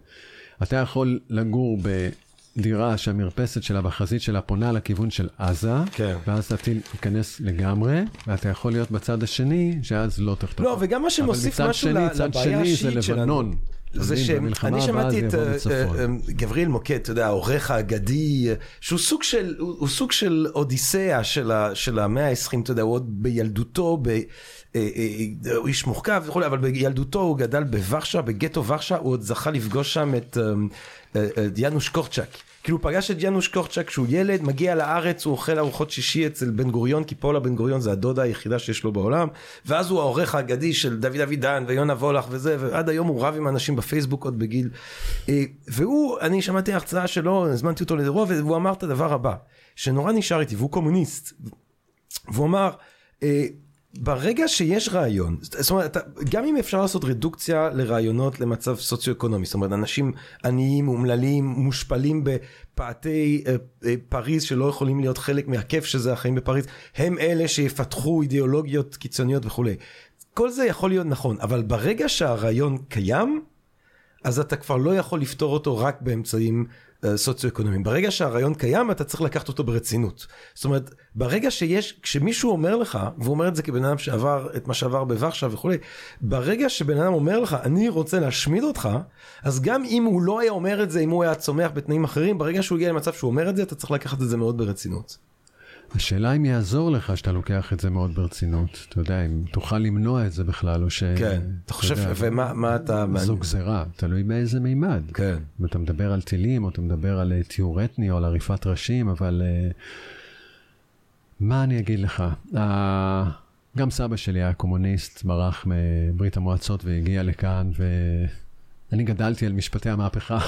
אתה יכול לגור בדירה שהמרפסת שלה בחזית שלה פונה לכיוון של עזה, כן. ואז הטיל ייכנס לגמרי, ואתה יכול להיות בצד השני, שאז לא תחטוף. לא, וגם מה שמוסיף אבל משהו מצד ל- שני, צד לבעיה שני זה האישית שלנו. לבנון. זה שאני שמעתי את אה. אה, אה, גבריאל מוקד, אתה יודע, העורך האגדי, שהוא סוג של, הוא סוג של אודיסאה של המאה ה-20, אתה יודע, הוא עוד בילדותו, ב- הוא איש מורכב וכולי, אבל בילדותו הוא גדל בוורשה, בגטו ורשה, הוא עוד זכה לפגוש שם את יאנוש קורצ'אק. כאילו פגש את יאנוש קורצ'אק כשהוא ילד, מגיע לארץ, הוא אוכל ארוחות שישי אצל בן גוריון, כי פולה בן גוריון זה הדודה היחידה שיש לו בעולם, ואז הוא העורך האגדי של דוד אבידן ויונה וולך וזה, ועד היום הוא רב עם אנשים בפייסבוק עוד בגיל. אה, והוא, אני שמעתי הרצאה שלו, הזמנתי אותו לדרו, והוא אמר את הדבר הבא, שנורא נשאר איתי, והוא קומוניסט. והוא אמר, אה, ברגע שיש רעיון, זאת אומרת, אתה, גם אם אפשר לעשות רדוקציה לרעיונות למצב סוציו-אקונומי, זאת אומרת, אנשים עניים, אומללים, מושפלים בפאתי אה, אה, פריז שלא יכולים להיות חלק מהכיף שזה החיים בפריז, הם אלה שיפתחו אידיאולוגיות קיצוניות וכולי. כל זה יכול להיות נכון, אבל ברגע שהרעיון קיים, אז אתה כבר לא יכול לפתור אותו רק באמצעים סוציו-אקונומיים. ברגע שהרעיון קיים, אתה צריך לקחת אותו ברצינות. זאת אומרת, ברגע שיש, כשמישהו אומר לך, והוא אומר את זה כבן אדם שעבר את מה שעבר בוורשה וכולי, ברגע שבן אדם אומר לך, אני רוצה להשמיד אותך, אז גם אם הוא לא היה אומר את זה, אם הוא היה צומח בתנאים אחרים, ברגע שהוא הגיע למצב שהוא אומר את זה, אתה צריך לקחת את זה מאוד ברצינות. השאלה אם יעזור לך שאתה לוקח את זה מאוד ברצינות. אתה יודע, אם תוכל למנוע את זה בכלל, או ש... כן, אתה חושב, יודע, ומה מה אתה... זו גזירה, תלוי באיזה מימד. כן. אם אתה מדבר על טילים, או אתה מדבר על אה, טיהור אתני, או על עריפת ראשים, אבל אה, מה אני אגיד לך? גם סבא שלי היה קומוניסט, ברח מברית המועצות והגיע לכאן, ואני גדלתי על משפטי המהפכה,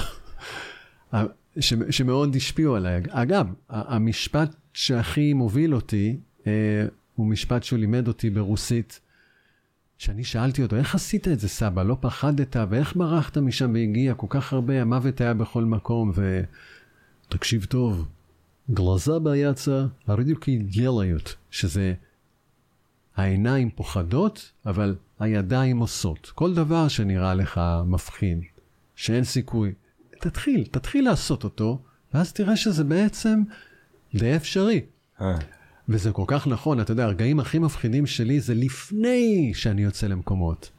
ש... שמאוד השפיעו עליי. אגב, המשפט שהכי מוביל אותי, אה, הוא משפט שהוא לימד אותי ברוסית. שאני שאלתי אותו, איך עשית את זה סבא? לא פחדת? ואיך ברחת משם והגיע כל כך הרבה? המוות היה בכל מקום, ו... תקשיב טוב, גלזה ביצה, הרדיוקי גליות, שזה העיניים פוחדות, אבל הידיים עושות. כל דבר שנראה לך מפחיד, שאין סיכוי, תתחיל, תתחיל לעשות אותו, ואז תראה שזה בעצם די אפשרי. אה, וזה כל כך נכון, אתה יודע, הרגעים הכי מפחידים שלי זה לפני שאני יוצא למקומות.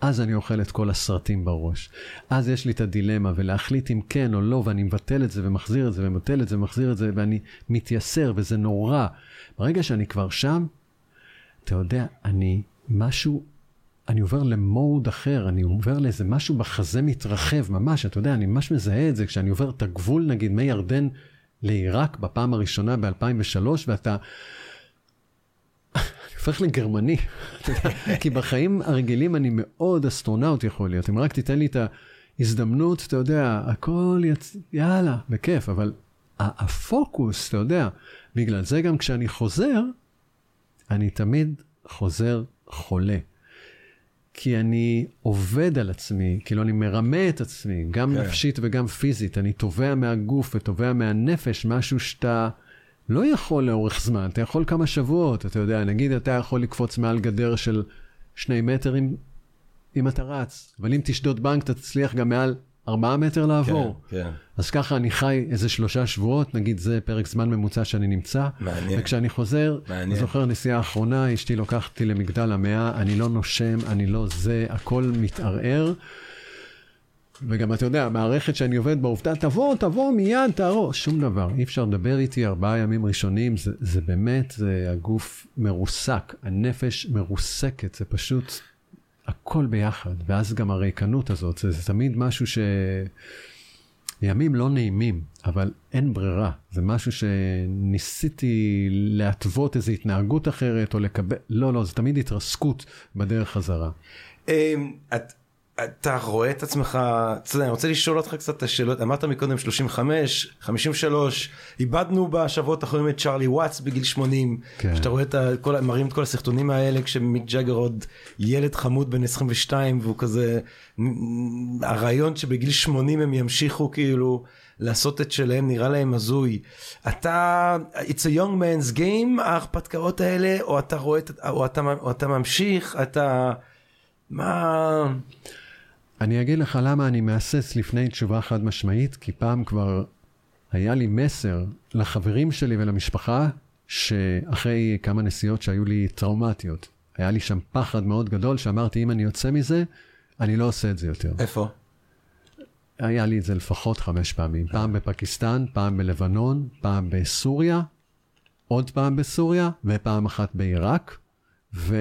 אז אני אוכל את כל הסרטים בראש. אז יש לי את הדילמה, ולהחליט אם כן או לא, ואני מבטל את זה ומחזיר את זה ומבטל את זה ומחזיר את זה, ואני מתייסר, וזה נורא. ברגע שאני כבר שם, אתה יודע, אני משהו, אני עובר למוד אחר, אני עובר לאיזה משהו בחזה מתרחב, ממש, אתה יודע, אני ממש מזהה את זה כשאני עובר את הגבול, נגיד, מירדן לעיראק בפעם הראשונה ב-2003, ואתה... אני הופך לגרמני, כי בחיים הרגילים אני מאוד אסטרונאוט יכול להיות, אם רק תיתן לי את ההזדמנות, אתה יודע, הכל יצ... יאללה, בכיף, אבל הפוקוס, אתה יודע, בגלל זה גם כשאני חוזר, אני תמיד חוזר חולה. כי אני עובד על עצמי, כאילו אני מרמה את עצמי, גם כן. נפשית וגם פיזית. אני תובע מהגוף ותובע מהנפש משהו שאתה לא יכול לאורך זמן, אתה יכול כמה שבועות, אתה יודע, נגיד אתה יכול לקפוץ מעל גדר של שני מטר אם, אם אתה רץ, אבל אם תשדוד בנק אתה תצליח גם מעל ארבעה מטר לעבור. כן, כן. אז ככה אני חי איזה שלושה שבועות, נגיד זה פרק זמן ממוצע שאני נמצא. מעניין. וכשאני חוזר, מעניין. אני זוכר נסיעה האחרונה, אשתי לוקחת אותי למגדל המאה, אני לא נושם, אני לא זה, הכל מתערער. וגם אתה יודע, המערכת שאני עובד בעובדה, תבוא, תבוא מיד, תהרוג, שום דבר. אי אפשר לדבר איתי ארבעה ימים ראשונים, זה, זה באמת, זה הגוף מרוסק, הנפש מרוסקת, זה פשוט הכל ביחד. ואז גם הריקנות הזאת, זה, זה תמיד משהו ש... ימים לא נעימים, אבל אין ברירה. זה משהו שניסיתי להתוות איזו התנהגות אחרת או לקבל, לא, לא, זה תמיד התרסקות בדרך חזרה. אמ, את, אתה רואה את עצמך, אתה יודע, אני רוצה לשאול אותך קצת את השאלות, אמרת מקודם 35, 53, איבדנו בשבועות האחרונים את צ'ארלי וואטס בגיל 80, כן. שאתה רואה את כל, מראים את כל הסרטונים האלה כשמיק ג'אגר עוד ילד חמוד בן 22 והוא כזה, הרעיון שבגיל 80 הם ימשיכו כאילו לעשות את שלהם נראה להם הזוי. אתה, it's a young man's game ההרפתקאות האלה, או אתה רואה, או אתה, או אתה ממשיך, אתה, מה... אני אגיד לך למה אני מהסס לפני תשובה חד משמעית, כי פעם כבר היה לי מסר לחברים שלי ולמשפחה, שאחרי כמה נסיעות שהיו לי טראומטיות, היה לי שם פחד מאוד גדול, שאמרתי, אם אני יוצא מזה, אני לא עושה את זה יותר. איפה? היה לי את זה לפחות חמש פעמים. פעם בפקיסטן, פעם בלבנון, פעם בסוריה, עוד פעם בסוריה, ופעם אחת בעיראק. ו...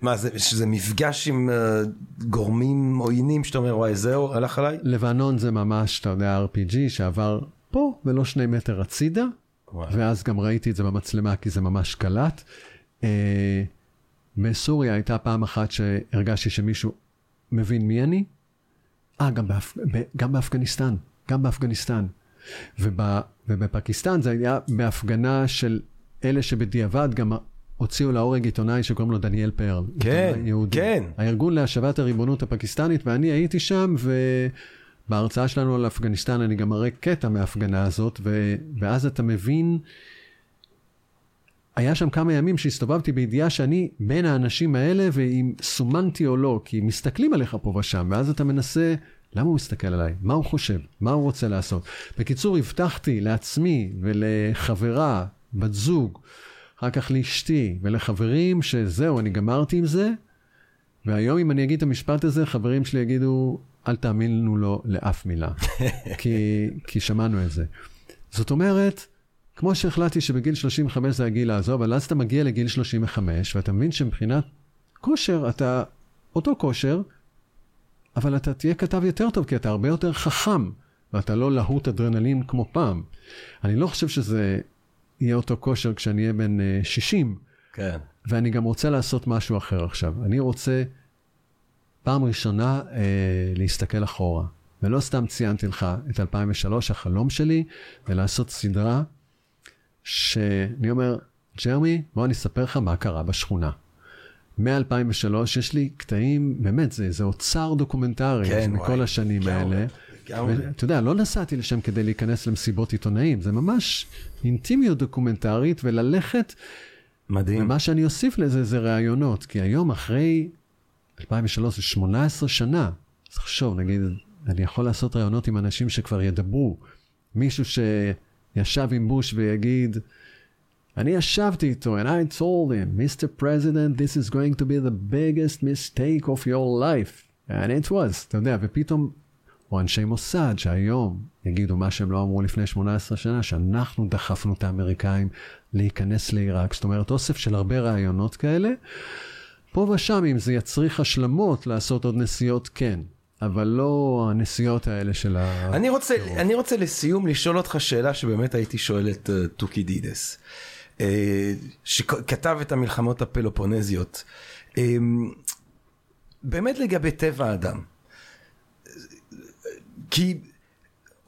מה זה, שזה מפגש עם uh, גורמים עוינים שאתה אומר, וואי, זהו, הלך עליי? לבנון זה ממש, אתה יודע, RPG שעבר פה ולא שני מטר הצידה, וואי. ואז גם ראיתי את זה במצלמה כי זה ממש קלט. Uh, בסוריה הייתה פעם אחת שהרגשתי שמישהו מבין מי אני. אה, גם, באפ... גם באפגניסטן, גם באפגניסטן. וב... ובפקיסטן זה היה בהפגנה של אלה שבדיעבד גם הוציאו להורג עיתונאי שקוראים לו דניאל פרל. כן, יהודי. כן. הארגון להשבת הריבונות הפקיסטנית, ואני הייתי שם, ובהרצאה שלנו על אפגניסטן אני גם מראה קטע מההפגנה הזאת, ו... ואז אתה מבין, היה שם כמה ימים שהסתובבתי בידיעה שאני בין האנשים האלה, ואם סומנתי או לא, כי מסתכלים עליך פה ושם, ואז אתה מנסה... למה הוא מסתכל עליי? מה הוא חושב? מה הוא רוצה לעשות? בקיצור, הבטחתי לעצמי ולחברה, בת זוג, אחר כך לאשתי ולחברים שזהו, אני גמרתי עם זה, והיום אם אני אגיד את המשפט הזה, חברים שלי יגידו, אל תאמינו לו לאף מילה, כי, כי שמענו את זה. זאת אומרת, כמו שהחלטתי שבגיל 35 זה הגיל לעזוב, אבל אז אתה מגיע לגיל 35, ואתה מבין שמבחינת כושר, אתה אותו כושר, אבל אתה תהיה כתב יותר טוב, כי אתה הרבה יותר חכם, ואתה לא להוט אדרנלין כמו פעם. אני לא חושב שזה יהיה אותו כושר כשאני אהיה בן 60. אה, כן. ואני גם רוצה לעשות משהו אחר עכשיו. אני רוצה פעם ראשונה אה, להסתכל אחורה. ולא סתם ציינתי לך את 2003, החלום שלי, ולעשות סדרה שאני אומר, ג'רמי, בוא אני אספר לך מה קרה בשכונה. מ-2003 יש לי קטעים, באמת, זה, זה אוצר דוקומנטרי כן, מכל וואי, השנים כן, האלה. אתה יודע, לא נסעתי לשם כדי להיכנס למסיבות עיתונאים, זה ממש אינטימיות דוקומנטרית וללכת... מדהים. ומה שאני אוסיף לזה זה ראיונות, כי היום אחרי 2003 זה 18 שנה, אז תחשוב, נגיד, אני יכול לעשות ראיונות עם אנשים שכבר ידברו. מישהו שישב עם בוש ויגיד, אני ישבתי איתו, and I told him, Mr. President, this is going to be the biggest mistake of your life. And it was, אתה יודע, ופתאום או אנשי מוסד שהיום יגידו מה שהם לא אמרו לפני 18 שנה, שאנחנו דחפנו את האמריקאים להיכנס לעיראק. זאת אומרת, אוסף של הרבה רעיונות כאלה. פה ושם, אם זה יצריך השלמות לעשות עוד נסיעות, כן. אבל לא הנסיעות האלה של ה... אני רוצה, אני רוצה לסיום לשאול אותך שאלה שבאמת הייתי שואל את טוקי דידס, uh, שכתב את המלחמות הפלופונזיות. Uh, באמת לגבי טבע האדם. כי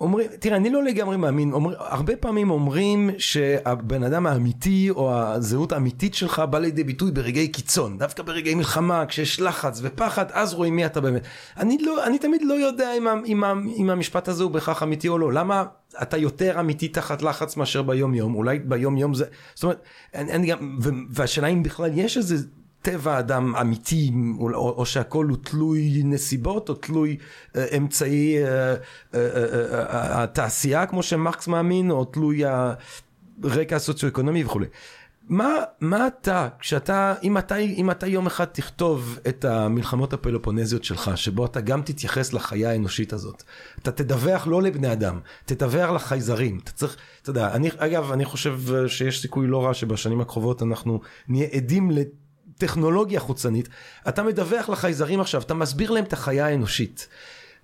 אומרים, תראה, אני לא לגמרי מאמין, אומר, הרבה פעמים אומרים שהבן אדם האמיתי או הזהות האמיתית שלך בא לידי ביטוי ברגעי קיצון, דווקא ברגעי מלחמה, כשיש לחץ ופחד, אז רואים מי אתה באמת. אני, לא, אני תמיד לא יודע אם, אם, אם המשפט הזה הוא בהכרח אמיתי או לא, למה אתה יותר אמיתי תחת לחץ מאשר ביום יום, אולי ביום יום זה, זאת אומרת, אני, אני גם, והשאלה אם בכלל יש איזה טבע אדם אמיתי, או, או שהכל הוא תלוי נסיבות, או תלוי אה, אמצעי אה, אה, אה, התעשייה, כמו שמרקס מאמין, או תלוי הרקע הסוציו-אקונומי וכולי. מה, מה אתה, כשאתה, אם אתה, אם אתה יום אחד תכתוב את המלחמות הפלופונזיות שלך, שבו אתה גם תתייחס לחיה האנושית הזאת, אתה תדווח לא לבני אדם, תדווח לחייזרים, אתה צריך, אתה יודע, אני, אגב, אני חושב שיש סיכוי לא רע שבשנים הקרובות אנחנו נהיה עדים טכנולוגיה חוצנית, אתה מדווח לחייזרים עכשיו, אתה מסביר להם את החיה האנושית.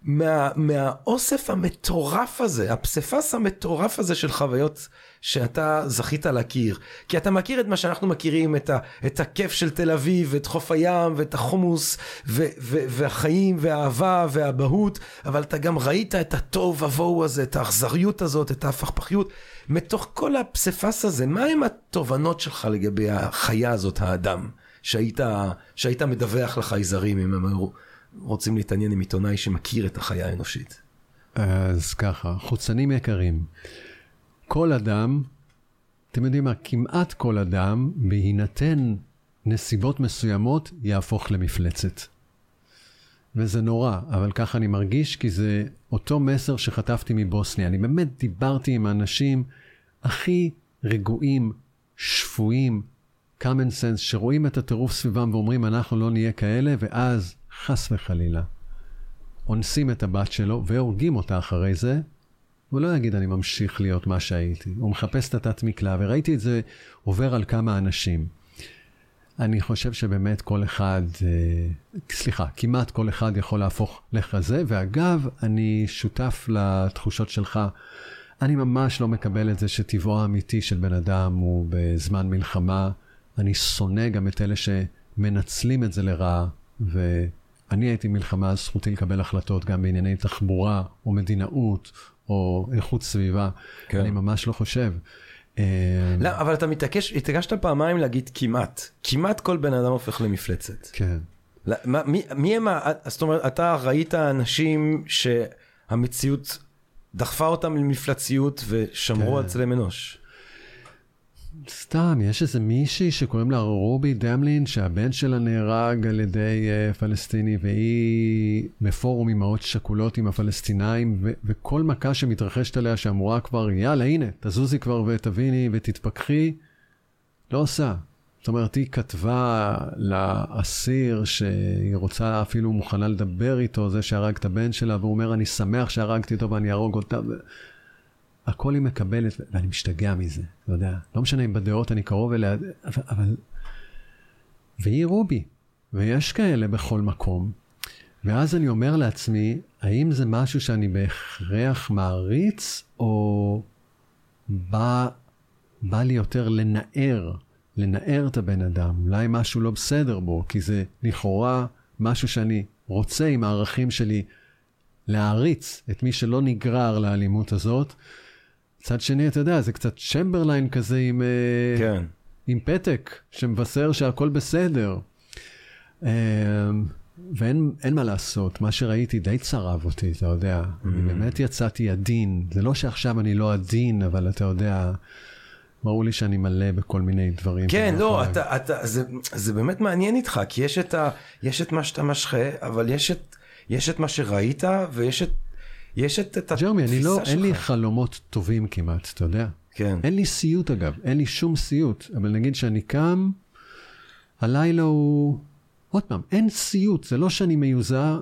מה, מהאוסף המטורף הזה, הפסיפס המטורף הזה של חוויות שאתה זכית להכיר. כי אתה מכיר את מה שאנחנו מכירים, את, ה, את הכיף של תל אביב, את חוף הים, ואת החומוס, ו, ו, והחיים, והאהבה, והאבהות, אבל אתה גם ראית את התוהו ובוהו הזה, את האכזריות הזאת, את ההפכפכיות. מתוך כל הפסיפס הזה, מה הם התובנות שלך לגבי החיה הזאת, האדם, שהיית, שהיית מדווח לחייזרים אם הם היו רוצים להתעניין עם עיתונאי שמכיר את החיה האנושית? אז ככה, חוצנים יקרים. כל אדם, אתם יודעים מה, כמעט כל אדם, בהינתן נסיבות מסוימות, יהפוך למפלצת. וזה נורא, אבל ככה אני מרגיש, כי זה אותו מסר שחטפתי מבוסניה. אני באמת דיברתי עם האנשים הכי רגועים, שפויים, common sense, שרואים את הטירוף סביבם ואומרים, אנחנו לא נהיה כאלה, ואז, חס וחלילה, אונסים את הבת שלו והורגים אותה אחרי זה, הוא לא יגיד, אני ממשיך להיות מה שהייתי. הוא מחפש את התת מקלע, וראיתי את זה עובר על כמה אנשים. אני חושב שבאמת כל אחד, אה, סליחה, כמעט כל אחד יכול להפוך לכזה, ואגב, אני שותף לתחושות שלך. אני ממש לא מקבל את זה שטבעו האמיתי של בן אדם הוא בזמן מלחמה. אני שונא גם את אלה שמנצלים את זה לרעה, ואני הייתי מלחמה, זכותי לקבל החלטות גם בענייני תחבורה או מדינאות או איכות סביבה. כן. אני ממש לא חושב. אה, לא, אבל אתה מתעקש, התעקשת פעמיים להגיד כמעט. כמעט כל בן אדם הופך למפלצת. כן. לא, מה, מי, מי הם, זאת אומרת, אתה ראית אנשים שהמציאות דחפה אותם למפלציות ושמרו כן. על צלם אנוש. סתם, יש איזה מישהי שקוראים לה רובי דמלין, שהבן שלה נהרג על ידי uh, פלסטיני, והיא בפורום אימהות שכולות עם הפלסטינאים, ו- וכל מכה שמתרחשת עליה, שאמורה כבר, יאללה, הנה, תזוזי כבר ותביני ותתפכחי, לא עושה. זאת אומרת, היא כתבה לאסיר שהיא רוצה, אפילו מוכנה לדבר איתו, זה שהרג את הבן שלה, והוא אומר, אני שמח שהרגתי אותו ואני אהרוג אותה. הכל היא מקבלת, ואני משתגע מזה, אתה יודע. לא משנה אם בדעות אני קרוב אליה, אבל... והיא רובי, ויש כאלה בכל מקום. ואז אני אומר לעצמי, האם זה משהו שאני בהכרח מעריץ, או בא, בא לי יותר לנער, לנער את הבן אדם? אולי משהו לא בסדר בו, כי זה לכאורה משהו שאני רוצה עם הערכים שלי להעריץ את מי שלא נגרר לאלימות הזאת. מצד שני, אתה יודע, זה קצת צ'מברליין כזה עם, אה, כן. עם פתק שמבשר שהכל בסדר. אה, ואין מה לעשות, מה שראיתי די צרב אותי, אתה יודע. Mm. אני באמת יצאתי עדין. זה לא שעכשיו אני לא עדין, אבל אתה יודע, ברור לי שאני מלא בכל מיני דברים. כן, לא, אתה, אתה, זה, זה באמת מעניין איתך, כי יש את, ה, יש את מה שאתה משחה, אבל יש את, יש את מה שראית, ויש את יש את, את ג'רמי, אני לא, שלך. אין לי חלומות טובים כמעט, אתה יודע. כן. אין לי סיוט אגב, אין לי שום סיוט, אבל נגיד שאני קם, הלילה הוא... עוד פעם, אין סיוט, זה לא שאני מיוזע,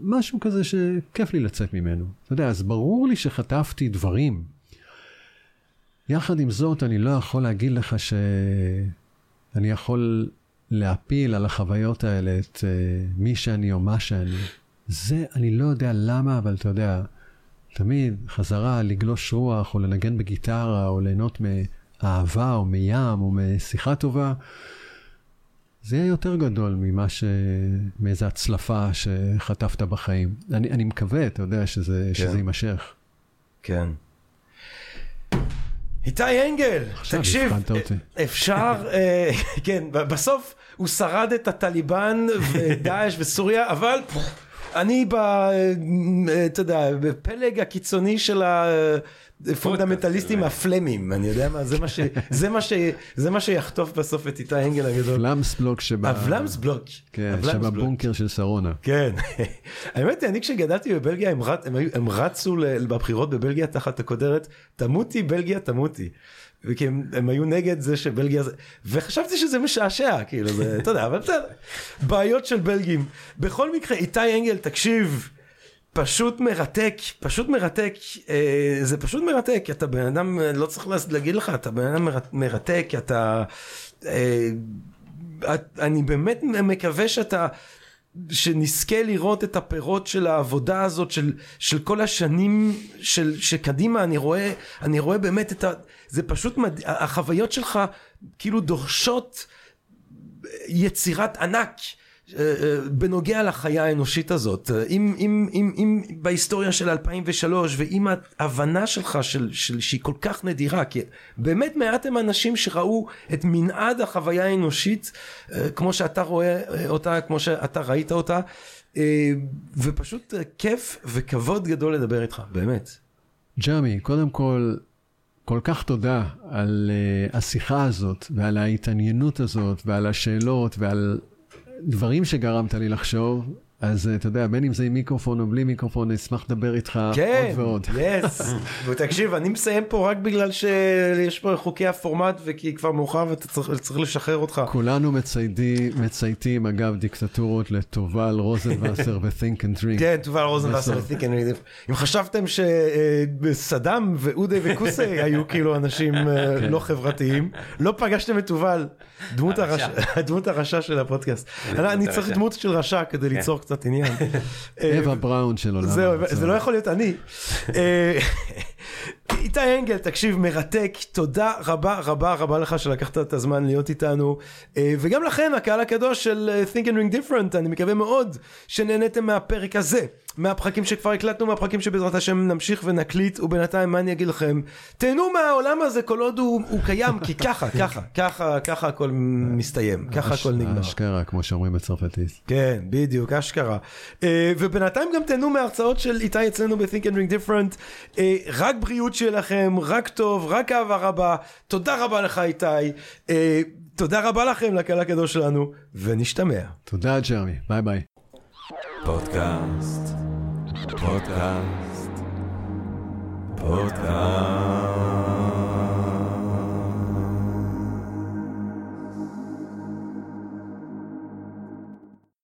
משהו כזה שכיף לי לצאת ממנו. אתה יודע, אז ברור לי שחטפתי דברים. יחד עם זאת, אני לא יכול להגיד לך שאני יכול להפיל על החוויות האלה את uh, מי שאני או מה שאני. זה, אני לא יודע למה, אבל אתה יודע, תמיד חזרה לגלוש רוח, או לנגן בגיטרה, או ליהנות מאהבה, או מים, או משיחה טובה, זה יהיה יותר גדול ממה ש... מאיזה הצלפה שחטפת בחיים. אני, אני מקווה, אתה יודע, שזה, כן. שזה יימשך. כן. איתי אנגל, תקשיב, אפשר, אה, כן, בסוף הוא שרד את הטליבן ודאעש וסוריה, אבל אני ב... אתה יודע, בפלג הקיצוני של הפונדמנטליסטים הפלמים, אני יודע מה, זה מה, ש... זה מה, ש... זה מה שיחטוף בסוף את איתי אנגל הגדול. פלמסבלוק שבה... הפלמסבלוק. כן, שבבונקר של שרונה. כן. האמת היא, אני כשגדלתי בבלגיה, הם, רצ... הם, הם רצו בבחירות בבלגיה תחת הכותרת, תמותי בלגיה תמותי. וכי הם, הם היו נגד זה שבלגיה זה, וחשבתי שזה משעשע, כאילו זה, אתה יודע, אבל בסדר, בעיות של בלגים. בכל מקרה, איתי אנגל, תקשיב, פשוט מרתק, פשוט מרתק, אה, זה פשוט מרתק, אתה בן אדם, לא צריך להגיד לך, אתה בן אדם מרתק, אתה, אה, אני באמת מקווה שאתה שנזכה לראות את הפירות של העבודה הזאת של, של כל השנים של, שקדימה אני רואה אני רואה באמת את ה... זה פשוט מד... החוויות שלך כאילו דורשות יצירת ענק בנוגע לחיה האנושית הזאת אם, אם, אם, אם בהיסטוריה של 2003 ועם ההבנה שלך של, של, שהיא כל כך נדירה כי באמת מעט הם אנשים שראו את מנעד החוויה האנושית אה, כמו שאתה רואה אותה כמו שאתה ראית אותה ופשוט כיף וכבוד גדול לדבר איתך באמת. ג'רמי קודם כל כל כך תודה על השיחה הזאת ועל ההתעניינות הזאת ועל השאלות ועל דברים שגרמת לי לחשוב, אז אתה יודע, בין אם זה עם מיקרופון או בלי מיקרופון, אני אשמח לדבר איתך כן, עוד ועוד. כן, יס. ותקשיב, אני מסיים פה רק בגלל שיש פה חוקי הפורמט וכי כבר מאוחר ואתה צריך, צריך לשחרר אותך. כולנו מציידי, מצייתים, אגב, דיקטטורות לתובל רוזנבסר ו-think and drink. כן, תובל רוזנבסר ו-think and drink. אם חשבתם שסדאם ואודי וקוסי היו כאילו אנשים אה, כן. לא חברתיים, לא פגשתם את תובל, דמות הרשע של הפודקאסט. אני צריך דמות של רשע כדי כן. ליצור קצת עניין. אווה בראון של עולם. זה לא יכול להיות אני. איתי אנגל, תקשיב, מרתק, תודה רבה רבה רבה לך שלקחת את הזמן להיות איתנו, אה, וגם לכם, הקהל הקדוש של אה, Think and Ring Different, אני מקווה מאוד שנהניתם מהפרק הזה, מהפרקים שכבר הקלטנו, מהפרקים שבעזרת השם נמשיך ונקליט, ובינתיים מה אני אגיד לכם, תהנו מהעולם הזה כל עוד הוא, הוא קיים, כי ככה, ככה, ככה, ככה הכל מסתיים, ככה הכל נגמר. אשכרה, כמו שאומרים בצרפתית. כן, בדיוק, אשכרה. אה, ובינתיים גם תהנו מההרצאות של איתי אצלנו ב- Think and Drink Different, רק בריאות שלכם, רק טוב, רק אהבה רבה. תודה רבה לך איתי. אה, תודה רבה לכם לקהל הקדוש שלנו, ונשתמע. תודה ג'רמי, ביי ביי. פודקאסט, פודקאסט, פודקאסט.